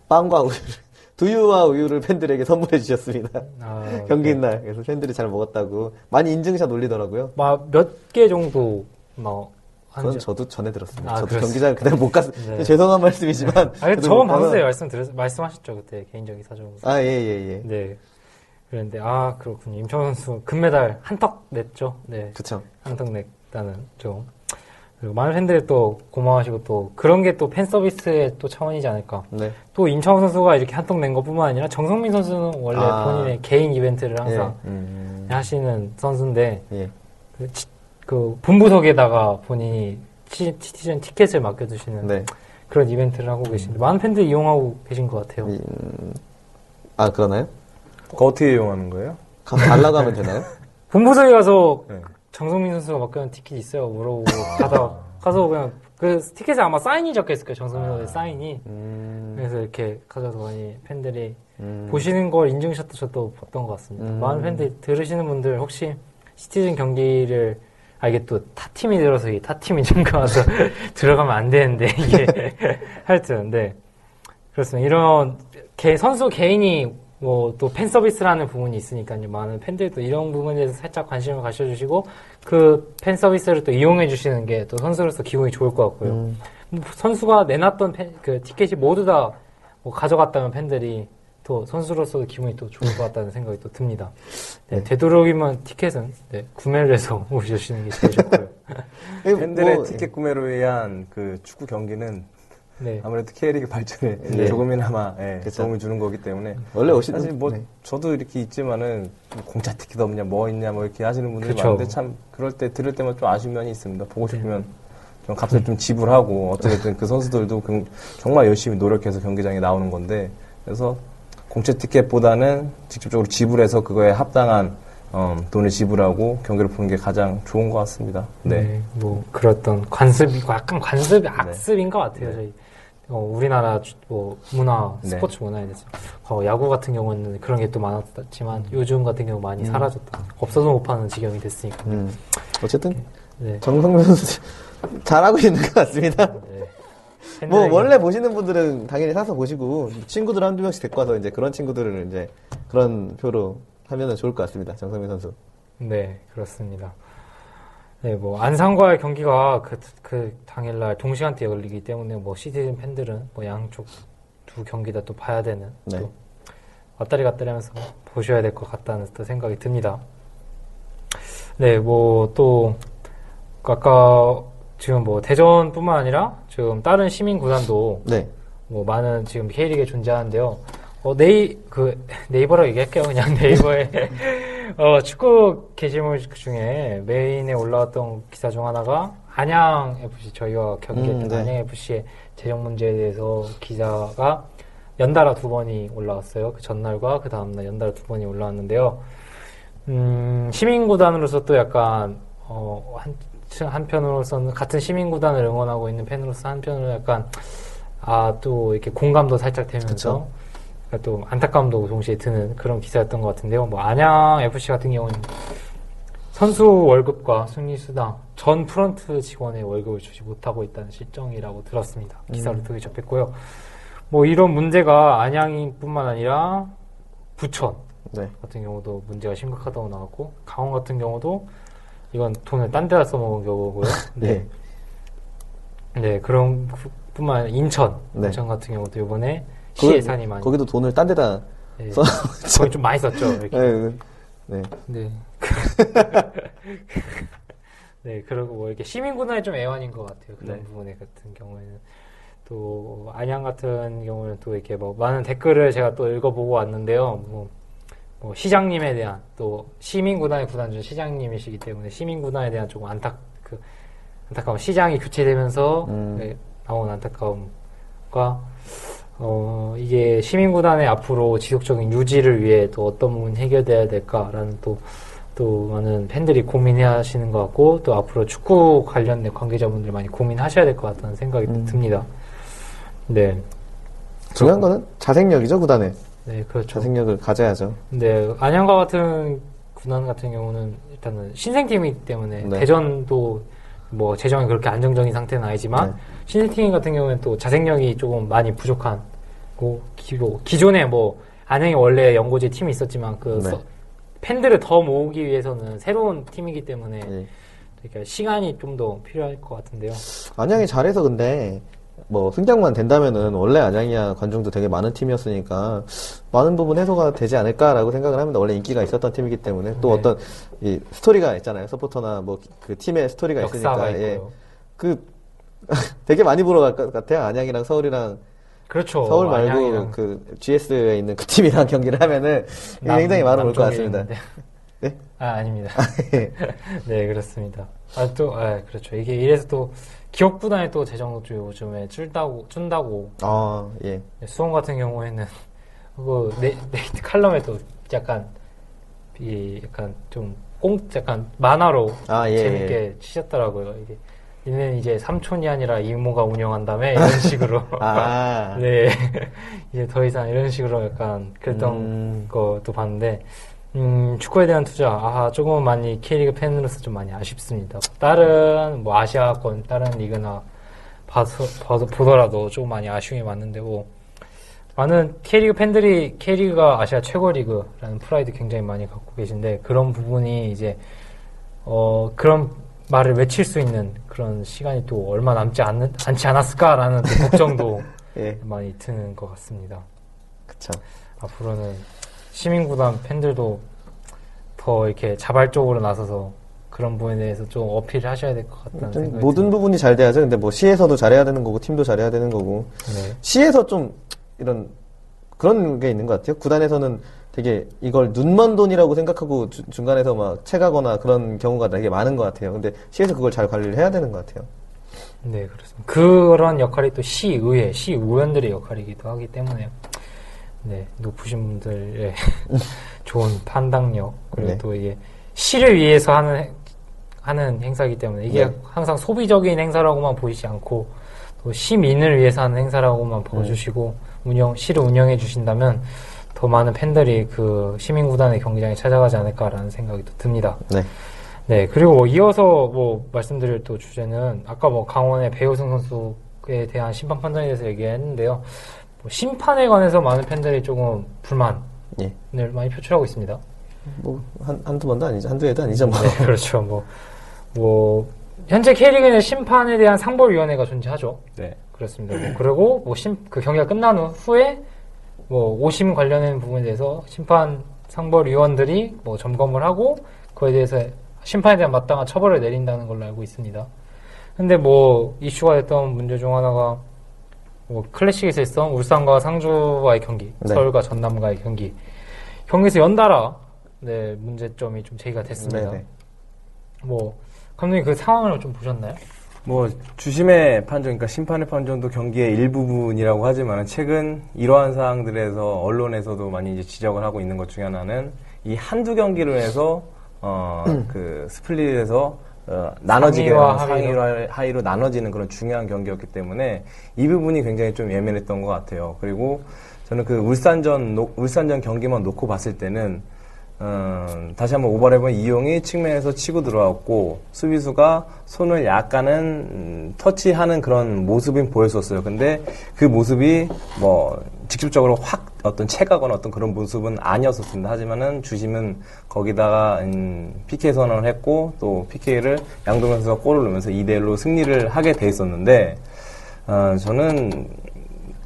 빵과 우유를 두유와 우유를 팬들에게 선물해 주셨습니다. 아, 경기 네. 날 그래서 팬들이 잘 먹었다고 많이 인증샷 올리더라고요. 몇개 정도 뭐 그건 한 저도 전에 들었습니다. 아, 저도 그렇습니다. 경기장을 그대로 못 갔. 네. 죄송한 말씀이지만. 아니 그래도 저번 못 방송에 말씀 드렸, 말씀하셨죠 그때 개인적인 사정. 아, 예, 예, 예. 네. 그런데 아 그렇군요. 임창원 선수 금메달 한턱 냈죠. 네. 그쵸. 한턱 냈다는 좀. 그리고 많은 팬들이 또 고마워하시고 또 그런 게 또 팬 서비스의 또 차원이지 않을까. 네. 또 임창원 선수가 이렇게 한턱 낸 것뿐만 아니라 정성민 선수는 원래 아. 본인의 개인 이벤트를 항상 음. 하시는 선수인데 예. 그, 치- 그 본부석에다가 본인이 시- 시티즌 티켓을 맡겨두시는 네. 그런 이벤트를 하고 계신데 많은 팬들이 이용하고 계신 것 같아요. 이, 음, 아, 그러나요? 그거 어떻게 이용하는 거예요? 가, 달라고 하면 되나요? 본부석에 가서 네. 정성민 선수가 맡겨놓은 티켓 있어요. 물어보고 가다 가서 그냥 그 티켓에 아마 사인이 적혀 있을 거예요. 정성민 선수의 사인이. 음, 그래서 이렇게 가져서 많이 팬들이 음, 보시는 걸 인증샷도 저도 봤던 것 같습니다. 음. 많은 팬들이 들으시는 분들 혹시 시티즌 경기를 아 이게 또 타 팀이 들어서 이 타팀 인증가 와서 들어가면 안 되는데 이게 하여튼 네 그렇습니다. 이런 개 선수 개인이 뭐 또 팬 서비스라는 부분이 있으니까요. 많은 팬들도 이런 부분에 대해서 살짝 관심을 가져주시고 그 팬 서비스를 또 이용해 주시는 게 또 선수로서 기분이 좋을 것 같고요. 음, 뭐 선수가 내놨던 팬- 그 티켓이 모두 다 뭐 가져갔다면 팬들이 또 선수로서도 기분이 또 좋을 것 같다는 생각이 또 듭니다. 네, 네. 되도록이면 티켓은 네, 구매를 해서 오시는 게 제일 좋고요. 예, 팬들의 뭐, 티켓 구매로 위한 그 축구 경기는 네. 아무래도 K리그 발전에 네. 조금이나마 예. 도움을 주는 거기 때문에 원래 오시는 사실 뭐 네. 저도 이렇게 있지만은 뭐 공짜 티켓 없냐 뭐 있냐 뭐 이렇게 하시는 분들이 그쵸. 많은데 참 그럴 때 들을 때만 좀 아쉬운 면이 있습니다. 보고 싶으면 좀 값을 좀 지불하고 어쨌든 그 선수들도 그- 정말 열심히 노력해서 경기장에 나오는 건데 그래서 공짜 티켓보다는 직접적으로 지불해서 그거에 합당한 어, 돈을 지불하고 경기를 보는 게 가장 좋은 것 같습니다. 네. 네, 뭐 그랬던 관습이고 약간 관습 악습인 것 같아요. 저희 어, 우리나라 주- 뭐 문화 네. 스포츠 문화에 대해서 어, 야구 같은 경우는 그런 게 또 많았지만 요즘 같은 경우 많이 사라졌다. 없어도 못 파는 지경이 됐으니까. 음, 어쨌든 네. 정성민 선수 잘하고 있는 것 같습니다. 네. 뭐 원래 보시는 분들은 당연히 사서 보시고 친구들 한두 명씩 데리고 와서 이제 그런 친구들을 이제 그런 표로 하면은 좋을 것 같습니다. 정성민 선수. 네, 그렇습니다. 네, 뭐, 안산과의 경기가 그, 그 당일날 동시간대에 열리기 때문에 뭐, 시티즌 팬들은 뭐, 양쪽 두 경기 다 또 봐야 되는, 네. 또, 왔다리 갔다리 하면서 보셔야 될 것 같다는 또 생각이 듭니다. 네, 뭐, 또, 아까 지금 뭐, 대전뿐만 아니라 지금 다른 시민 구단도 네. 뭐 많은 지금 K리그에 존재하는데요. 어, 네이, 그, 네이버라고 얘기할게요. 그냥 네이버에. 어, 축구 게시물 중에 메인에 올라왔던 기사 중 하나가 안양FC, 저희와 경기했던 음, 네. 안양FC의 재정 문제에 대해서 기자가 연달아 두 번이 올라왔어요. 그 전날과 그 다음날 연달아 두 번이 올라왔는데요. 음, 시민구단으로서 또 약간, 어, 한, 한편으로서는 같은 시민구단을 응원하고 있는 팬으로서 한편으로 약간, 아, 또 이렇게 공감도 살짝 되면서. 그러니까 또 안타까움도 동시에 드는 그런 기사였던 것 같은데요. 뭐, 안양 FC 같은 경우는 선수 월급과 승리 수당 전 프런트 직원의 월급을 주지 못하고 있다는 실정이라고 들었습니다. 기사를 통해 접했고요. 뭐, 이런 문제가 안양뿐만 아니라 부천, 네. 같은 경우도 문제가 심각하다고 나왔고 강원 같은 경우도 이건 돈을 딴 데다 써먹은 경우고요. 네. 네, 그런 부- 뿐만 아니라 인천, 네. 인천 같은 경우도 이번에 시 예산이 많이 거기도 돈을 딴 데다 네, 써. 거기 좀 많이 썼죠. 이렇게. 네. 네. 네. 네, 그리고 뭐 이렇게 시민군단이 좀 애환인 것 같아요. 그런 네. 부분에 같은 경우에는. 또, 안양 같은 경우는 또 이렇게 뭐 많은 댓글을 제가 또 읽어보고 왔는데요. 뭐, 뭐 시장님에 대한 또 시민구단의 구단 중 시장님이시기 때문에 시민구단에 대한 조금 안타, 그그 안타까운 시장이 교체되면서 음. 네, 나온 안타까움과 어, 이게 시민구단의 앞으로 지속적인 유지를 위해 또 어떤 부분이 해결돼야 될까라는 또, 또 많은 팬들이 고민해 하시는 것 같고 또 앞으로 축구 관련된 관계자분들 많이 고민하셔야 될 것 같다는 생각이 음. 듭니다. 네. 중요한 거는 자생력이죠, 구단에. 네, 그렇죠. 자생력을 가져야죠. 근데 안양과 같은 군단 같은 경우는 일단은 신생팀이기 때문에 네. 대전도 뭐 재정이 그렇게 안정적인 상태는 아니지만 네. 신생팀 같은 경우는 또 자생력이 조금 많이 부족한 고 기, 뭐 기존에 뭐 안양이 원래 연고지 팀이 있었지만 그 네. 서- 팬들을 더 모으기 위해서는 새로운 팀이기 때문에 예. 되게 시간이 좀 더 필요할 것 같은데요. 안양이 잘해서 근데 뭐 승장만 된다면은 원래 안양이야 관중도 되게 많은 팀이었으니까 많은 부분 해소가 되지 않을까라고 생각을 합니다. 원래 인기가 있었던 팀이기 때문에 또 네. 어떤 이 스토리가 있잖아요. 서포터나 뭐 그 팀의 스토리가 있으니까 예. 그 되게 많이 보러 갈 것 같아요. 안양이랑 서울이랑 그렇죠. 서울 말고 안양이랑 그 GS에 있는 그 팀이랑 경기를 하면은 남- 굉장히 많이 볼것 같습니다. 네? 아, 아닙니다. 예. 네, 그렇습니다. 아, 또, 아, 그렇죠. 이게 이래서 또 기업구단에 또 재정도 좀 요즘에 줄다고, 준다고. 아, 예. 수원 같은 경우에는 그거 네, 네이트 칼럼에 또 약간 이 약간 좀 꽁, 약간 만화로 아, 예, 재밌게 치셨더라고요. 이게 얘는 이제 삼촌이 아니라 이모가 운영한다며 이런 식으로. 아. 네. 이제 더 이상 이런 식으로 약간 그랬던 음. 것도 봤는데, 음, 축구에 대한 투자, 아, 조금 많이 K리그 팬으로서 좀 많이 아쉽습니다. 다른, 뭐, 아시아권, 다른 리그나 봐서, 봐서 보더라도 조금 많이 아쉬움이 많은데, 뭐, 많은 K리그 팬들이 K리그가 아시아 최고 리그라는 프라이드 굉장히 많이 갖고 계신데, 그런 부분이 이제, 어, 그런 말을 외칠 수 있는 그런 시간이 또 얼마 남지 않, 않지 않았을까라는 또 걱정도 예. 많이 드는 것 같습니다. 그쵸. 앞으로는 시민구단 팬들도 더 이렇게 자발적으로 나서서 그런 부분에 대해서 좀 어필을 하셔야 될 것 같다는 좀 생각이 모든 듭니다. 부분이 잘 돼야죠. 근데 뭐 시에서도 잘해야 되는 거고 팀도 잘해야 되는 거고 네. 시에서 좀 이런 그런 게 있는 것 같아요. 구단에서는 되게 이걸 눈먼 돈이라고 생각하고 주- 중간에서 막 채가거나 그런 경우가 되게 많은 것 같아요. 근데 시에서 그걸 잘 관리를 해야 되는 것 같아요. 네, 그렇습니다. 그런 역할이 또 시의회, 시의원들의 역할이기도 하기 때문에 네, 높으신 분들의 좋은 판단력 그리고 네. 또 이게 시를 위해서 하는 행- 하는 행사이기 때문에 이게 네. 항상 소비적인 행사라고만 보이지 않고 또 시민을 위해서 하는 행사라고만 봐주시고 운영 시를 운영해 주신다면 더 많은 팬들이 그 시민 구단의 경기장에 찾아가지 않을까라는 생각이 또 듭니다. 네. 네, 그리고 이어서 뭐 말씀드릴 또 주제는 아까 뭐 강원의 배우승 선수에 대한 심판 판단에 대해서 얘기했는데요. 뭐 심판에 관해서 많은 팬들이 조금 불만을 예. 많이 표출하고 있습니다. 뭐, 한, 한두 번도 아니죠. 한두 해도 아니죠. 뭐. 네, 그렇죠. 뭐, 뭐, 현재 K리그는 심판에 대한 상벌위원회가 존재하죠. 네. 그렇습니다. 뭐 그리고 뭐 심, 그 경기가 끝난 후- 후에 뭐 오심 관련된 부분에 대해서 심판 상벌위원들이 뭐 점검을 하고 그에 대해서 심판에 대한 마땅한 처벌을 내린다는 걸로 알고 있습니다. 근데 뭐 이슈가 됐던 문제 중 하나가 뭐 클래식에서 있었던 울산과 상주와의 경기, 네. 서울과 전남과의 경기. 경기에서 연달아 네, 문제점이 좀 제기가 됐습니다. 네네. 뭐 감독님 그 상황을 좀 보셨나요? 뭐 주심의 판정, 그러니까 심판의 판정도 경기의 일부분이라고 하지만 최근 이러한 사항들에서 언론에서도 많이 이제 지적을 하고 있는 것 중에 하나는 이 한두 경기로 해서 어 그 스플릿에서 어, 나눠지게 상위와 하위로. 하위로 나눠지는 그런 중요한 경기였기 때문에 이 부분이 굉장히 좀 예민했던 것 같아요. 그리고 저는 그 울산전 노- 울산전 경기만 놓고 봤을 때는 음, 다시 한번 오버랩은 이용이 측면에서 치고 들어왔고 수비수가 손을 약간은 음, 터치하는 그런 모습이 보였었어요. 근데 그 모습이 뭐 직접적으로 확 어떤 채가거나 어떤 그런 모습은 아니었었습니다. 하지만은 주심은 거기다가 음, PK 선언을 했고 또 PK를 양동현 선수가 골을 넣으면서 2대 1로 승리를 하게 돼 있었는데 어, 저는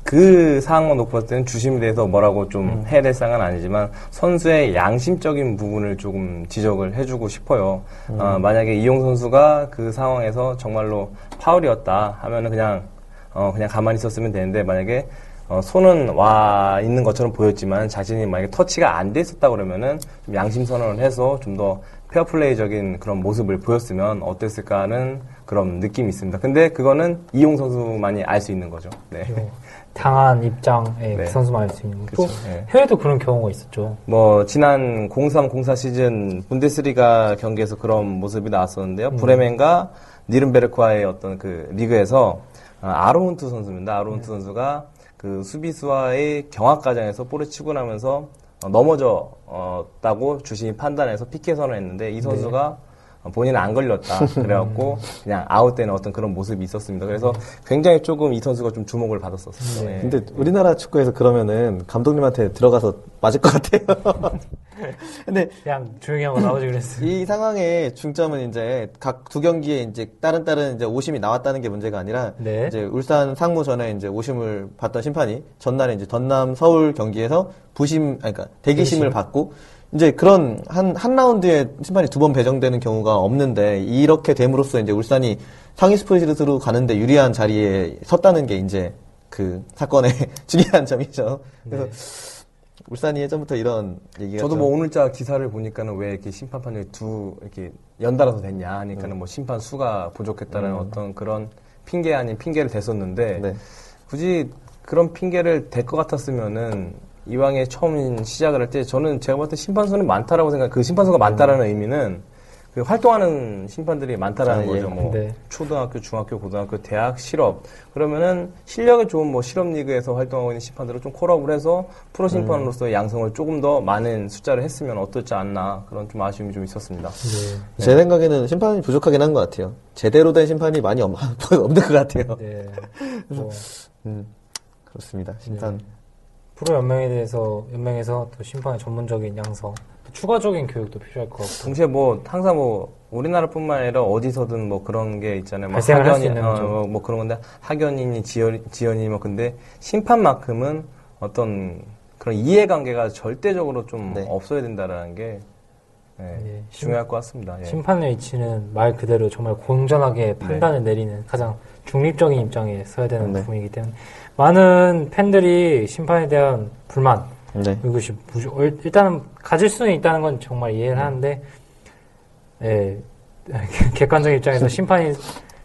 그 상황만 놓고 봤을 때는 주심에 대해서 뭐라고 좀 해야 될 상은 아니지만 선수의 양심적인 부분을 조금 지적을 해주고 싶어요. 어, 만약에 이용 선수가 그 상황에서 정말로 파울이었다 하면은 그냥 어, 그냥 가만히 있었으면 되는데 만약에 어, 손은 와 있는 것처럼 보였지만 자신이 만약에 터치가 안 돼 있었다 그러면은 좀 양심 선언을 해서 좀 더 페어플레이적인 그런 모습을 보였으면 어땠을까 하는 그런 느낌이 있습니다. 근데 그거는 이용 선수만이 알 수 있는 거죠. 네. 당한 입장의 네. 그 선수만 알수 있는 또 예. 해외도 그런 경우가 있었죠. 뭐 지난 03-04 시즌 분데스리가 경기에서 그런 모습이 나왔었는데요. 브레멘과 니른베르크와의 어떤 그 리그에서 아, 아로운트 선수입니다. 아로운트 선수가 그 수비수와의 경합 과정에서 볼을 치고 나면서 어, 넘어졌다고 주심이 판단해서 피켓 선언했는데 이 선수가 본인은 안 걸렸다. 그래갖고 그냥 아웃되는 어떤 그런 모습이 있었습니다. 그래서 굉장히 조금 이 선수가 좀 주목을 받았었어요. 예. 근데 우리나라 축구에서 그러면은 감독님한테 들어가서 맞을 것 같아요. 근데 그냥 조용히 하고 나오지 그랬어요. 이 상황의 중점은 이제 각 두 경기에 이제 다른 다른 이제 오심이 나왔다는 게 문제가 아니라 네. 이제 울산 상무 전에 이제 오심을 받던 심판이 전날에 이제 전남 서울 경기에서 부심 아니 그러니까 대기심을 받고 이제 그런 한 한 라운드에 심판이 두 번 배정되는 경우가 없는데 이렇게 됨으로써 이제 울산이 상위 스프릿으로 가는데 유리한 자리에 섰다는 게 이제 그 사건의 중요한 점이죠. 그래서 울산이 예전부터 이런 얘기가 저도 좀- 뭐 오늘자 기사를 보니까는 왜 이렇게 심판 판정이 두 이렇게 연달아서 됐냐 하니까는 뭐 심판 수가 부족했다는 어떤 그런 핑계 아닌 핑계를 댔었는데 네. 굳이 그런 핑계를 댈 것 같았으면은 이왕에 처음 시작을 할 때 저는 제가 봤을 때 심판수는 많다라고 생각. 그 심판수가 많다라는 의미는 그 활동하는 심판들이 많다라는 아, 예. 거죠. 뭐 네. 초등학교, 중학교, 고등학교, 대학, 실업. 그러면은 실력이 좋은 뭐 실업 리그에서 활동하고 있는 심판들을 좀 콜업을 해서 프로 심판으로서의 양성을 조금 더 많은 숫자를 했으면 어떻지 않나 그런 좀 아쉬움이 좀 있었습니다. 네. 제 생각에는 심판이 부족하긴 한 것 같아요. 제대로 된 심판이 많이 없, 없는 것 같아요. 네. 뭐 음, 그렇습니다. 심판. 네. 프로 연맹에 대해서 연맹에서 또 심판의 전문적인 양성, 또 추가적인 교육도 필요할 것 같고. 동시에 뭐 항상 뭐 우리나라뿐만 아니라 어디서든 뭐 그런 게 있잖아요. 뭐 학연이- 있는 어, 거죠. 뭐, 뭐 그런 건데 학연이니 지연, 지연이 뭐 근데 심판만큼은 어떤 그런 이해관계가 절대적으로 좀 네. 없어야 된다라는 게 예, 예, 심- 중요할 것 같습니다. 예. 심판의 위치는 말 그대로 정말 공정하게 판단을 내리는 가장 중립적인 입장에 서야 되는 네. 부분이기 때문에 많은 팬들이 심판에 대한 불만 네. 이것이 일단은 가질 수는 있다는 건 정말 이해를 하는데 예, 객관적인 입장에서 심판이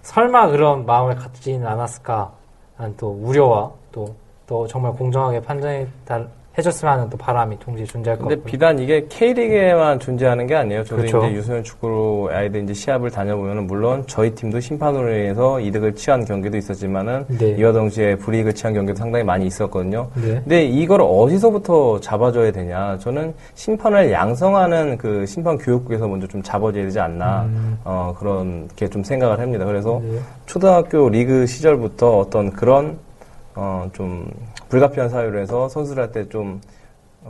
설마 그런 마음을 갖지는 않았을까 하는 또 우려와 또, 또 정말 공정하게 판정해 달- 해줬으면 하는 또 바람이 동시에 존재할 것 근데 같고요. 비단 이게 K리그에만 존재하는 게 아니에요. 저도 그렇죠. 이제 유소년 축구로 아이들 이제 시합을 다녀보면은 물론 저희 팀도 심판으로 인해서 이득을 취한 경기도 있었지만은 네. 이와 동시에 불이익을 취한 경기도 상당히 많이 있었거든요. 네. 근데 이걸 어디서부터 잡아줘야 되냐? 저는 심판을 양성하는 그 심판 교육부에서 먼저 좀 잡아줘야 되지 않나. 어, 그런 게 좀 생각을 합니다. 그래서 네. 초등학교 리그 시절부터 어떤 그런 어, 좀 불가피한 사유로 해서 선수를 할때좀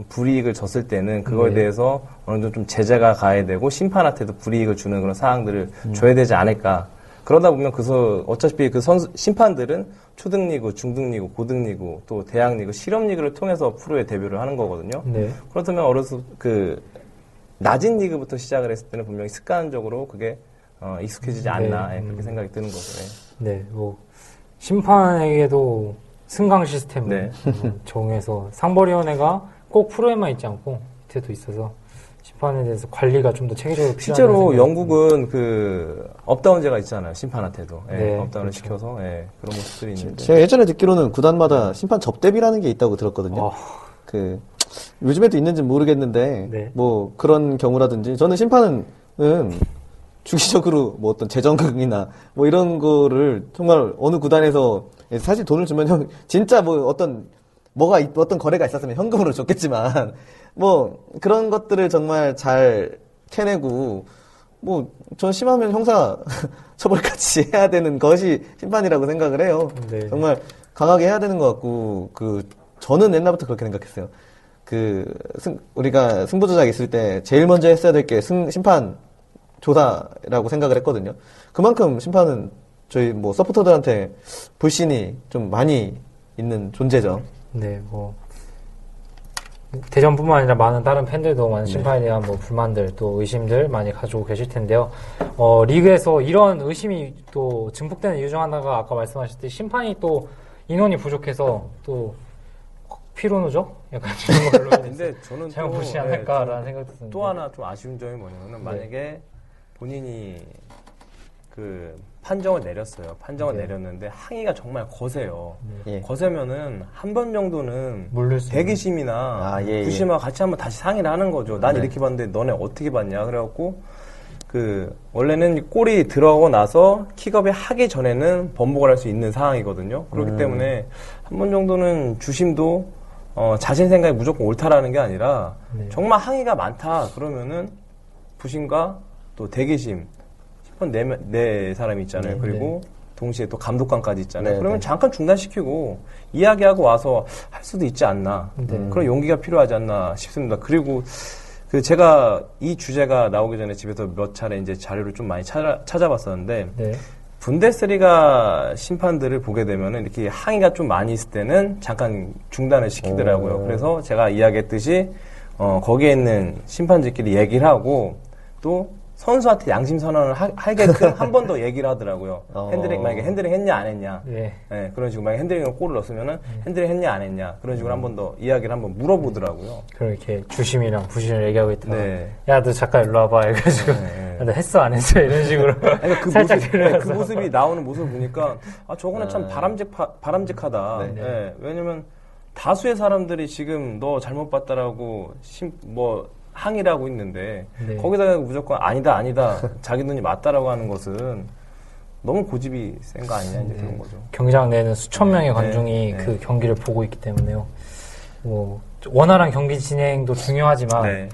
불이익을 줬을 때는 그거에 네. 대해서 어느 정도 좀 제재가 가야 되고 심판한테도 불이익을 주는 그런 사항들을 줘야 되지 않을까. 그러다 보면 그서 어차피 그 선수 심판들은 초등리그, 중등리그, 고등리그, 또 대학리그, 실업리그를 통해서 프로에 데뷔를 하는 거거든요. 네. 그렇다면 어려서 그 낮은 리그부터 시작을 했을 때는 분명히 습관적으로 그게 어, 익숙해지지 않나 네. 예, 그렇게 음. 생각이 드는 거죠. 예. 네, 뭐 심판에게도 승강 시스템을 네. 어, 정해서 상벌위원회가 꼭 프로에만 있지 않고 밑에도 있어서 심판에 대해서 관리가 좀 더 체계적으로 실제로 생각이 영국은 그 up down제가 있잖아요. 심판한테도 예, 네, up down을 그렇죠. 시켜서 예, 그런 모습들이 있는데 제가 예전에 듣기로는 구단마다 심판 접대비라는 게 있다고 들었거든요. 어, 그 요즘에도 있는지는 모르겠는데 네. 뭐 그런 경우라든지 저는 심판은 주기적으로 뭐 어떤 재정극이나 뭐 이런 거를 정말 어느 구단에서 사실 돈을 주면 형 진짜 뭐 어떤 뭐가 있- 어떤 거래가 있었으면 현금으로 줬겠지만 뭐 그런 것들을 정말 잘 캐내고 뭐 전 심하면 형사 처벌까지 해야 되는 것이 심판이라고 생각을 해요. 네. 정말 강하게 해야 되는 것 같고 그 저는 옛날부터 그렇게 생각했어요. 그 승- 우리가 승부 조작 있을 때 제일 먼저 했어야 될 게 심판 조사라고 생각을 했거든요. 그만큼 심판은 저희 뭐 서포터들한테 불신이 좀 많이 있는 존재죠. 네, 뭐 대전뿐만 아니라 많은 다른 팬들도 많은 심판에 대한 뭐 불만들 또 의심들 많이 가지고 계실 텐데요. 어, 리그에서 이런 의심이 또 증폭되는 이유 중 하나가 아까 말씀하셨듯이 심판이 또 인원이 부족해서 또 피로 누적? 약간 이런 걸로 근데 저는 잘못 또, 보시지 예, 않을까라는 저는 생각도 드는데 또 하나 좀 아쉬운 점이 네. 뭐냐면은 만약에 본인이 그 판정을 내렸어요. 판정을 네. 내렸는데 항의가 정말 거세요. 예. 거세면은 한 번 정도는 대기심이나 아, 예, 예. 부심하고 같이 한번 다시 상의를 하는 거죠. 난 네. 이렇게 봤는데 너네 어떻게 봤냐? 그래갖고 그 원래는 골이 들어가고 나서 킥업이 하기 전에는 번복을 할 수 있는 상황이거든요. 그렇기 음. 때문에 한 번 정도는 주심도 어, 자신 생각이 무조건 옳다라는 게 아니라 네. 정말 항의가 많다 그러면은 부심과 또 대기심 10번 네, 명- 네 사람이 있잖아요. 네, 그리고 동시에 또 감독관까지 있잖아요. 네, 그러면 네. 잠깐 중단시키고 이야기하고 와서 할 수도 있지 않나. 네. 그런 용기가 필요하지 않나 싶습니다. 그리고 그 제가 이 주제가 나오기 전에 집에서 몇 차례 이제 자료를 좀 많이 찾아, 찾아봤었는데 네. 분데스리가 심판들을 보게 되면은 이렇게 항의가 좀 많이 있을 때는 잠깐 중단을 시키더라고요. 오. 그래서 제가 이야기했듯이 어, 거기에 있는 심판들끼리 얘기를 하고 또 선수한테 양심 선언을 하, 하게끔 한 번 더 얘기를 하더라고요. 어. 핸들링 만약에 핸들링 했냐 안 했냐. 네. 네, 그런 식으로 만약에 핸들링으로 골을 넣었으면은 핸들링 했냐 안 했냐 그런 식으로 한번 더 이야기를 한번 물어보더라고요. 그럼 이렇게 주심이랑 부심을 얘기하고 있다가 네. 야 너 잠깐 일로 와봐 해가지고 네. 야, 너 했어 안 했어 이런 식으로 그러니까 그 살짝 모습, 네, 그 모습이 나오는 모습을 보니까 아 저거는 참 네. 바람직 바람직하다. 네. 예, 왜냐면 다수의 사람들이 지금 너 잘못 봤다라고 심, 뭐 항의를 하고 있는데 네. 거기다가 무조건 아니다 아니다 자기 눈이 맞다라고 하는 것은 너무 고집이 센 거 아니냐 이제 그런 거죠. 경기장 내에는 수천 명의 네, 관중이 네. 그 경기를 보고 있기 때문에요. 뭐 원활한 경기 진행도 중요하지만 네,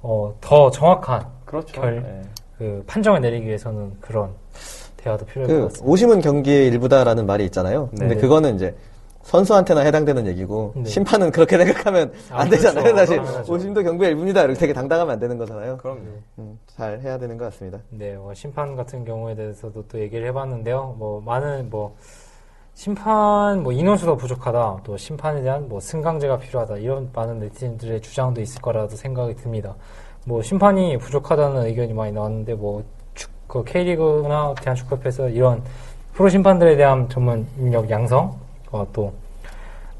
어, 더 정확한 그렇죠. 결- 네. 그 판정을 내리기 위해서는 그런 대화도 필요할 것그 같습니다. 오심은 경기의 일부다라는 말이 있잖아요. 근데 네. 그거는 이제 선수한테나 해당되는 얘기고 네. 심판은 그렇게 생각하면 아, 안 되잖아요. 그렇죠. 사실 당연하죠. 오심도 경기의 일부입니다. 이렇게 되게 당당하면 안 되는 거잖아요. 그럼요. 음, 잘 해야 되는 것 같습니다. 네, 어, 심판 같은 경우에 대해서도 또 얘기를 해봤는데요. 뭐 많은 뭐 심판 뭐 인원수가 부족하다, 또 심판에 대한 뭐 승강제가 필요하다 이런 많은 네티즌들의 주장도 있을 거라도 생각이 듭니다. 뭐 심판이 부족하다는 의견이 많이 나왔는데 뭐 축, 그 K리그나 대한축구협회에서 이런 프로 심판들에 대한 전문 인력 양성, 어, 또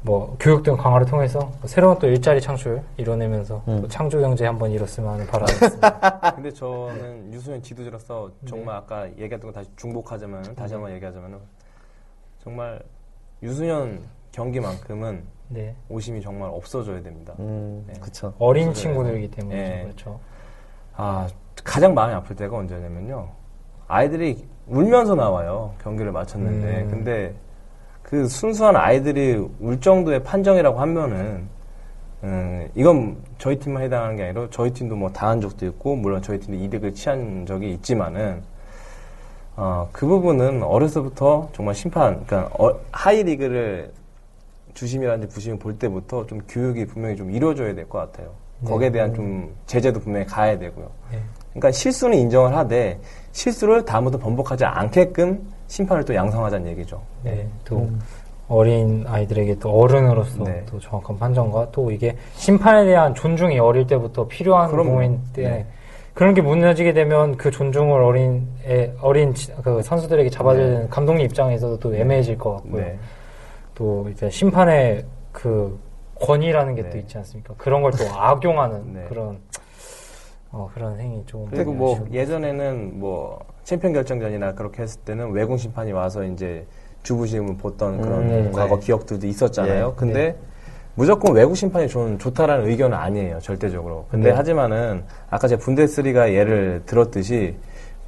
뭐 교육 등 강화를 통해서 뭐 새로운 또 일자리 창출 이뤄내면서 음. 또 창조 경제 한번 이뤘으면 하는 바람이 있습니다. 근데 저는 유수현 지도자로서 정말 아까 얘기했던 거 다시 중복하자면 다시 한번 얘기하자면 정말 유수현 경기만큼은 네. 오심이 정말 없어져야 됩니다. 음, 네. 그쵸. 어린. 친구들이기 때문에 예. 그렇죠. 아 가장 마음이 아플 때가 언제냐면요. 아이들이 울면서 나와요 경기를 마쳤는데 음. 근데 그 순수한 아이들이 울 정도의 판정이라고 하면은 음, 이건 저희 팀만 해당하는 게 아니라 저희 팀도 뭐 당한 적도 있고 물론 저희 팀도 이득을 취한 적이 있지만은 어, 그 부분은 어려서부터 정말 심판 그러니까 어, 하이리그를 주심이라든지 부심을 볼 때부터 좀 교육이 분명히 좀 이루어져야 될 것 같아요. 네. 거기에 대한 좀 제재도 분명히 가야 되고요. 네. 그러니까 실수는 인정을 하되 실수를 다음부터 번복하지 않게끔 심판을 또 양성하자는 얘기죠. 네. 또 어린 아이들에게 또 어른으로서 네. 또 정확한 판정과 또 이게 심판에 대한 존중이 어릴 때부터 필요한. 부분인데 네. 그런 게 무너지게 되면 그 존중을 어린 애, 어린 지- 그 선수들에게 잡아줘야 되는 감독님 입장에서도 또 애매해질 것 같고요. 네. 또 이제 심판의 그 권위라는 게또 네. 있지 않습니까? 그런 걸 또 악용하는 네. 그런 어, 그런 행위 좀 그리고 뭐 예전에는 뭐 챔피언 결정전이나 그렇게 했을 때는 외국 심판이 와서 이제 주부심을 보던 그런 음, 과거 네. 기억들도 있었잖아요. 예, 근데 무조건 외국 심판이 좀 좋다라는 의견은 아니에요, 절대적으로. 근데 네. 하지만은 아까 제가 분데스리가 예를 들었듯이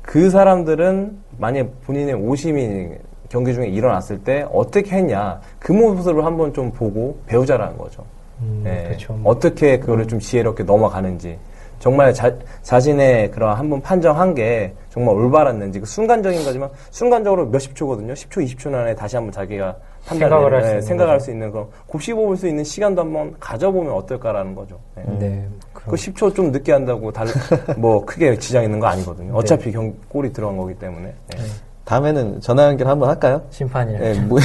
그 사람들은 만약 본인의 오심이 경기 중에 일어났을 때 어떻게 했냐 그 모습을 한번 좀 보고 배우자라는 거죠. 음, 예. 그렇죠. 뭐 어떻게 그거를 좀 지혜롭게 넘어가는지 정말 자, 자신의 그런 한번 판정한 게 정말 올바랐는지 그 순간적인 거지만 순간적으로 몇십 초거든요. 10초, 20초 안에 다시 한번 자기가 생각을 할수 예, 있는 생각할. 수 있는 그런 곱씹어 볼 수 있는 시간도 한번 가져보면 어떨까라는 거죠. 예. 네. 그 그럼 10초 좀 늦게 한다고 달, 뭐 크게 지장 있는 거 아니거든요. 네. 어차피 경, 골이 들어간 거기 때문에. 예. 다음에는 전화 연결 한번 할까요? 심판이랑 예, 뭐,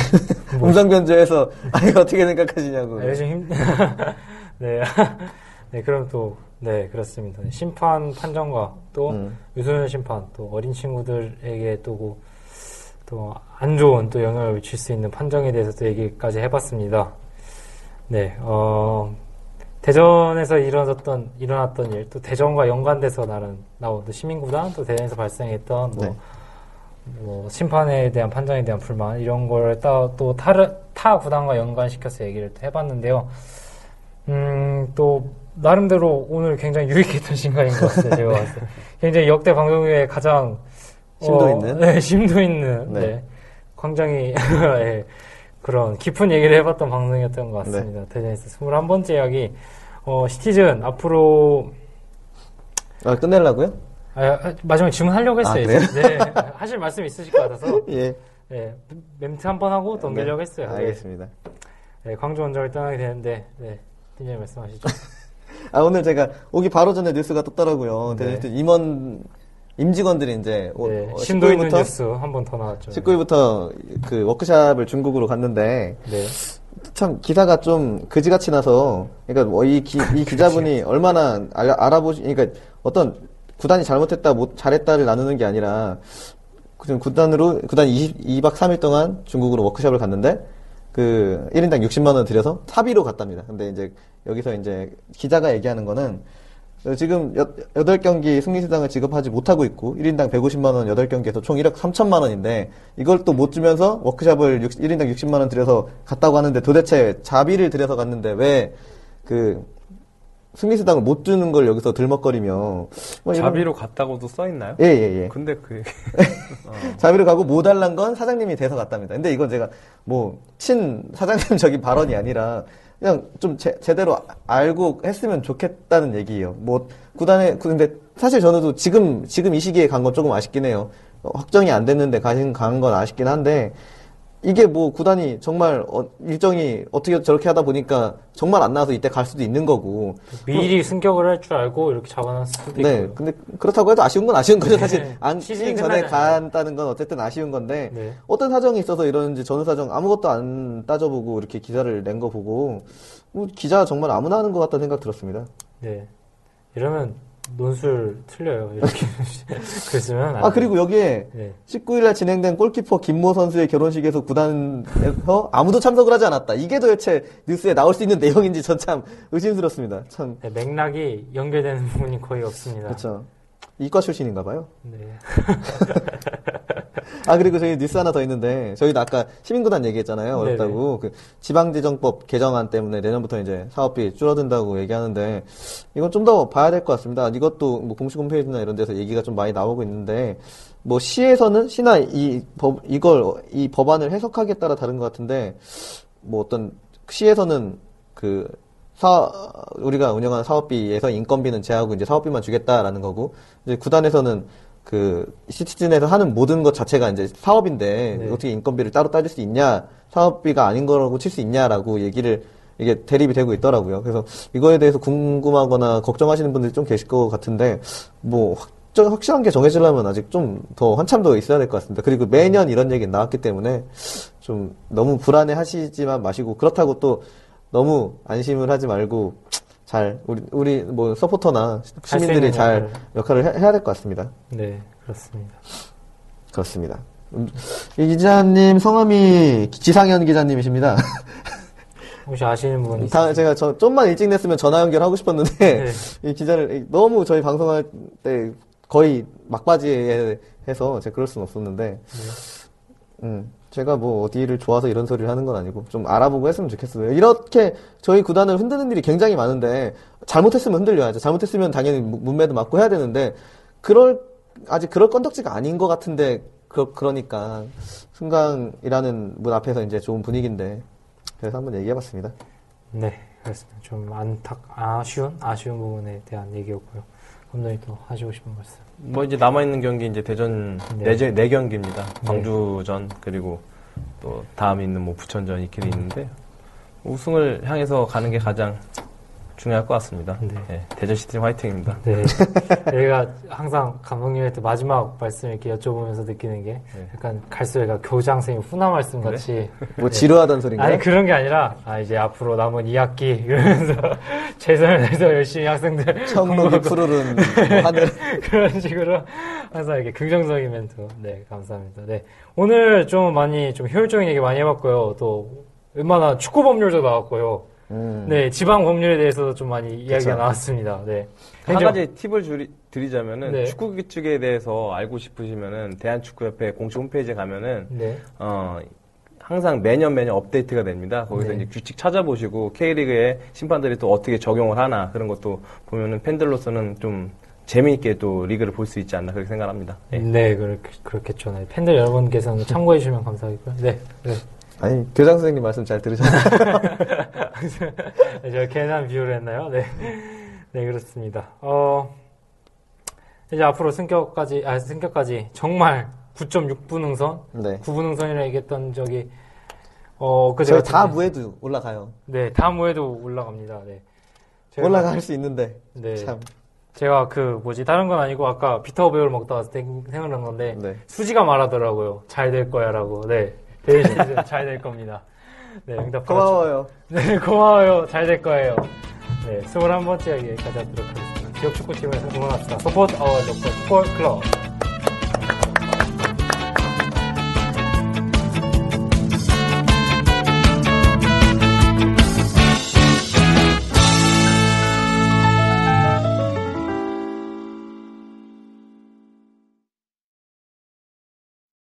음성 변조해서 아 이거 어떻게 생각하시냐고. 아, 요즘 힘, 네. 네, 그럼 또, 네, 그렇습니다. 심판 판정과 또, 음. 유소년 심판, 또 어린 친구들에게 또, 또, 안 좋은 또 영향을 미칠 수 있는 판정에 대해서 또 얘기까지 해봤습니다. 네, 어, 대전에서 일어났던, 일어났던 일, 또 대전과 연관돼서 나는, 나온 또 시민구단, 또 대전에서 발생했던, 뭐, 네. 뭐, 심판에 대한 판정에 대한 불만, 이런 걸 따, 또 타르, 타 구단과 연관시켜서 얘기를 또 해봤는데요. 음, 또, 나름대로 오늘 굉장히 유익했던 시간인 것 같아요, 제가 봤을 때. 굉장히 역대 방송에 가장, 심도 어, 있는? 네, 심도 있는, 네. 네. 굉장히, 예, 그런 깊은 얘기를 해봤던 방송이었던 것 네. 같습니다. 대전에서 21번째 이야기, 어, 시티즌, 앞으로, 아, 끝내려고요? 아, 아, 마지막에 질문 하려고 했어요. 아. 네, 하실 말씀 있으실 것 같아서, 예. 네, 멘트 한 번 하고 넘기려고 네. 했어요. 네. 알겠습니다. 네, 광주 원정을 떠나게 되는데, 네, 팀장님 말씀하시죠. 아, 오늘 제가 오기 바로 전에 뉴스가 떴더라고요. 네. 임원, 임직원들이 이제, 오- 네, 어, 심도 있는 19일부터 뉴스 한 번 더 나왔죠. 19일부터 그 워크샵을 중국으로 갔는데, 네, 참 기사가 좀 그지같이 나서 그러니까 뭐 이 기, 이 기자분이 얼마나 알, 알아보시 그러니까 어떤 구단이 잘못했다 못 잘했다를 나누는 게 아니라 그냥 구단으로 구단 22박 3일 동안 중국으로 워크숍을 갔는데 그 1인당 60만 원 들여서 사비로 갔답니다. 근데 이제 여기서 이제 기자가 얘기하는 거는 지금 여, 8경기 승리수당을 지급하지 못하고 있고 1인당 150만 원 8경기에서 총 1억 3천만 원인데 이걸 또 못 주면서 워크샵을 60, 1인당 60만 원 들여서 갔다고 하는데 도대체 자비를 들여서 갔는데 왜 그 승리수당을 못 주는 걸 여기서 들먹거리며 뭐 자비로 갔다고도 써 있나요? 예, 예, 예. 근데 그 어. 자비를 가고 못 달란 건 사장님이 돼서 갔답니다. 근데 이건 제가 뭐 친 사장님 저기 발언이 아니라 그냥 좀 제, 제대로 아- 알고 했으면 좋겠다는 얘기예요. 뭐 구단에 근데 사실 저는 지금 지금 이 시기에 간 건 조금 아쉽긴 해요. 어, 확정이 안 됐는데 가신 간 건 아쉽긴 한데 이게 뭐 구단이 정말 어, 일정이 어떻게 저렇게 하다 보니까 정말 안 나와서 이때 갈 수도 있는 거고 미리 승격을 할 줄 알고 이렇게 잡아놨을 수도 네, 있고요. 근데 그렇다고 해도 아쉬운 건 아쉬운 거죠. 네. 사실 안 시즌 전에. 간다는 건 어쨌든 아쉬운 건데 네. 어떤 사정이 있어서 이러는지 전후 사정 아무것도 안 따져보고 이렇게 기사를 낸 거 보고 뭐 기자 정말 아무나 하는 것 같다는 생각 들었습니다. 네. 이러면 논술 틀려요. 이렇게 그랬으면 안아 그리고 여기에 네. 19일날 진행된 골키퍼 김모 선수의 결혼식에서 구단에서 아무도 참석을 하지 않았다. 이게 도대체 뉴스에 나올 수 있는 내용인지 전 참 의심스럽습니다. 참 네, 맥락이 연결되는 부분이 거의 없습니다. 그렇죠. 이과 출신인가 봐요. 네. 아 그리고 저희 뉴스 하나 더 있는데 저희도 아까 시민구단 얘기했잖아요 어렵다고 그 지방재정법 개정안 때문에 내년부터 이제 사업비 줄어든다고 얘기하는데 이건 좀 더 봐야 될 것 같습니다 이것도 뭐 공식 홈페이지나 이런 데서 얘기가 좀 많이 나오고 있는데 뭐 시에서는 시나 이 법 이걸 이 법안을 해석하기에 따라 다른 것 같은데 뭐 어떤 시에서는 그 사, 우리가 운영하는 사업비에서 인건비는 제하고 이제 사업비만 주겠다라는 거고, 이제 구단에서는 그 시티즌에서 하는 모든 것 자체가 이제 사업인데, 네. 어떻게 인건비를 따로 따질 수 있냐, 사업비가 아닌 거라고 칠 수 있냐라고 얘기를 이게 대립이 되고 있더라고요. 그래서 이거에 대해서 궁금하거나 걱정하시는 분들이 좀 계실 것 같은데, 뭐, 확정, 확실한 게 정해지려면 아직 좀 더 한참 더 있어야 될 것 같습니다. 그리고 매년 이런 얘기 나왔기 때문에 좀 너무 불안해 하시지만 마시고, 그렇다고 또 너무 안심을 하지 말고 잘 우리 우리 뭐 서포터나 수 시민들이 잘 역할을 해, 해야 될 것 같습니다. 네, 그렇습니다. 그렇습니다. 음, 이 기자님 성함이 지상현 기자님이십니다. 혹시 아시는 분 다? 제가 저 좀만 일찍 냈으면 전화 연결 하고 싶었는데 네. 이 기자를 너무 저희 방송할 때 거의 막바지에 해서 제가 그럴 수는 없었는데 음, 제가 뭐 어디를 좋아서 이런 소리를 하는 건 아니고 좀 알아보고 했으면 좋겠어요. 이렇게 저희 구단을 흔드는 일이 굉장히 많은데 잘못했으면 흔들려야죠. 잘못했으면 당연히 무- 문매도 맞고 해야 되는데 그럴 아직 그럴 건덕지가 아닌 것 같은데 그, 그러니까 승강이라는 문 앞에서 이제 좋은 분위기인데 그래서 한번 얘기해봤습니다. 네, 그렇습니다. 좀 안타, 아쉬운, 아쉬운 부분에 대한 얘기였고요. 감독님 또 하시고 싶은 말씀. 뭐 이제 남아 있는 경기 이제 대전 네. 네, 네 경기입니다. 광주전 그리고 또 다음 있는 뭐 부천전 이렇게 돼 있는데 우승을 향해서 가는 게 가장 중요할 것 같습니다. 네. 네, 대전 시티 화이팅입니다. 네. 저희가 항상 감독님한테 마지막 말씀 이렇게 여쭤보면서 느끼는 게 네. 약간 갈수애가 교장선생님 훈화 말씀 같이 뭐 지루하단 소린가요? 아니 그런 게 아니라 아 이제 앞으로 남은 2학기 이러면서 최선을 다해서 열심히 학생들 청록이 푸르른 뭐 하늘 그런 식으로 항상 이렇게 긍정적인 멘트. 네, 감사합니다. 네. 오늘 좀 많이 좀 효율적인 얘기 많이 해봤고요. 또 웬만한 축구 법률도 나왔고요. 음. 네, 지방 법률에 대해서도 좀 많이 이야기가 그쵸. 나왔습니다. 네. 한 가지 팁을 주리- 드리자면은 네. 축구 규칙에 대해서 알고 싶으시면은 대한축구협회 공식 홈페이지에 가면은 네. 어 항상 매년 매년 업데이트가 됩니다. 거기서 네. 이제 규칙 찾아보시고 K리그의 심판들이 또 어떻게 적용을 하나 그런 것도 보면은 팬들로서는 좀 재미있게 또 리그를 볼 수 있지 않나 그렇게 생각합니다. 예. 네, 그렇, 그렇겠죠. 네. 팬들 여러분께서는 참고해 주시면 감사하겠고요. 네. 네. 아니 교장 선생님 말씀 잘 들으셨나요? 네, 제가 괜한 비유를 했나요? 네. 네, 그렇습니다. 어, 이제 앞으로 승격까지, 아, 승격까지 정말 9.6분 응선, 네. 9분 응선이라 얘기했던 적이, 어, 그 제가 다 무해도 올라가요. 네, 다음 무에도 올라갑니다. 네. 제가- 올라갈 수 있는데 네. 참. 제가 그, 뭐지, 다른 건 아니고, 아까 비타 500을 먹다 왔을 때 생각난 건데, 네. 수지가 말하더라고요. 잘 될 거야, 라고. 네. 대신 잘될 겁니다. 네, 응답 받았죠. 고마워요. 네, 고마워요. 잘 될 거예요. 네, 21번째 여기까지 하도록 하겠습니다. 지역 축구팀에서 응원합시다. Support our local sports club.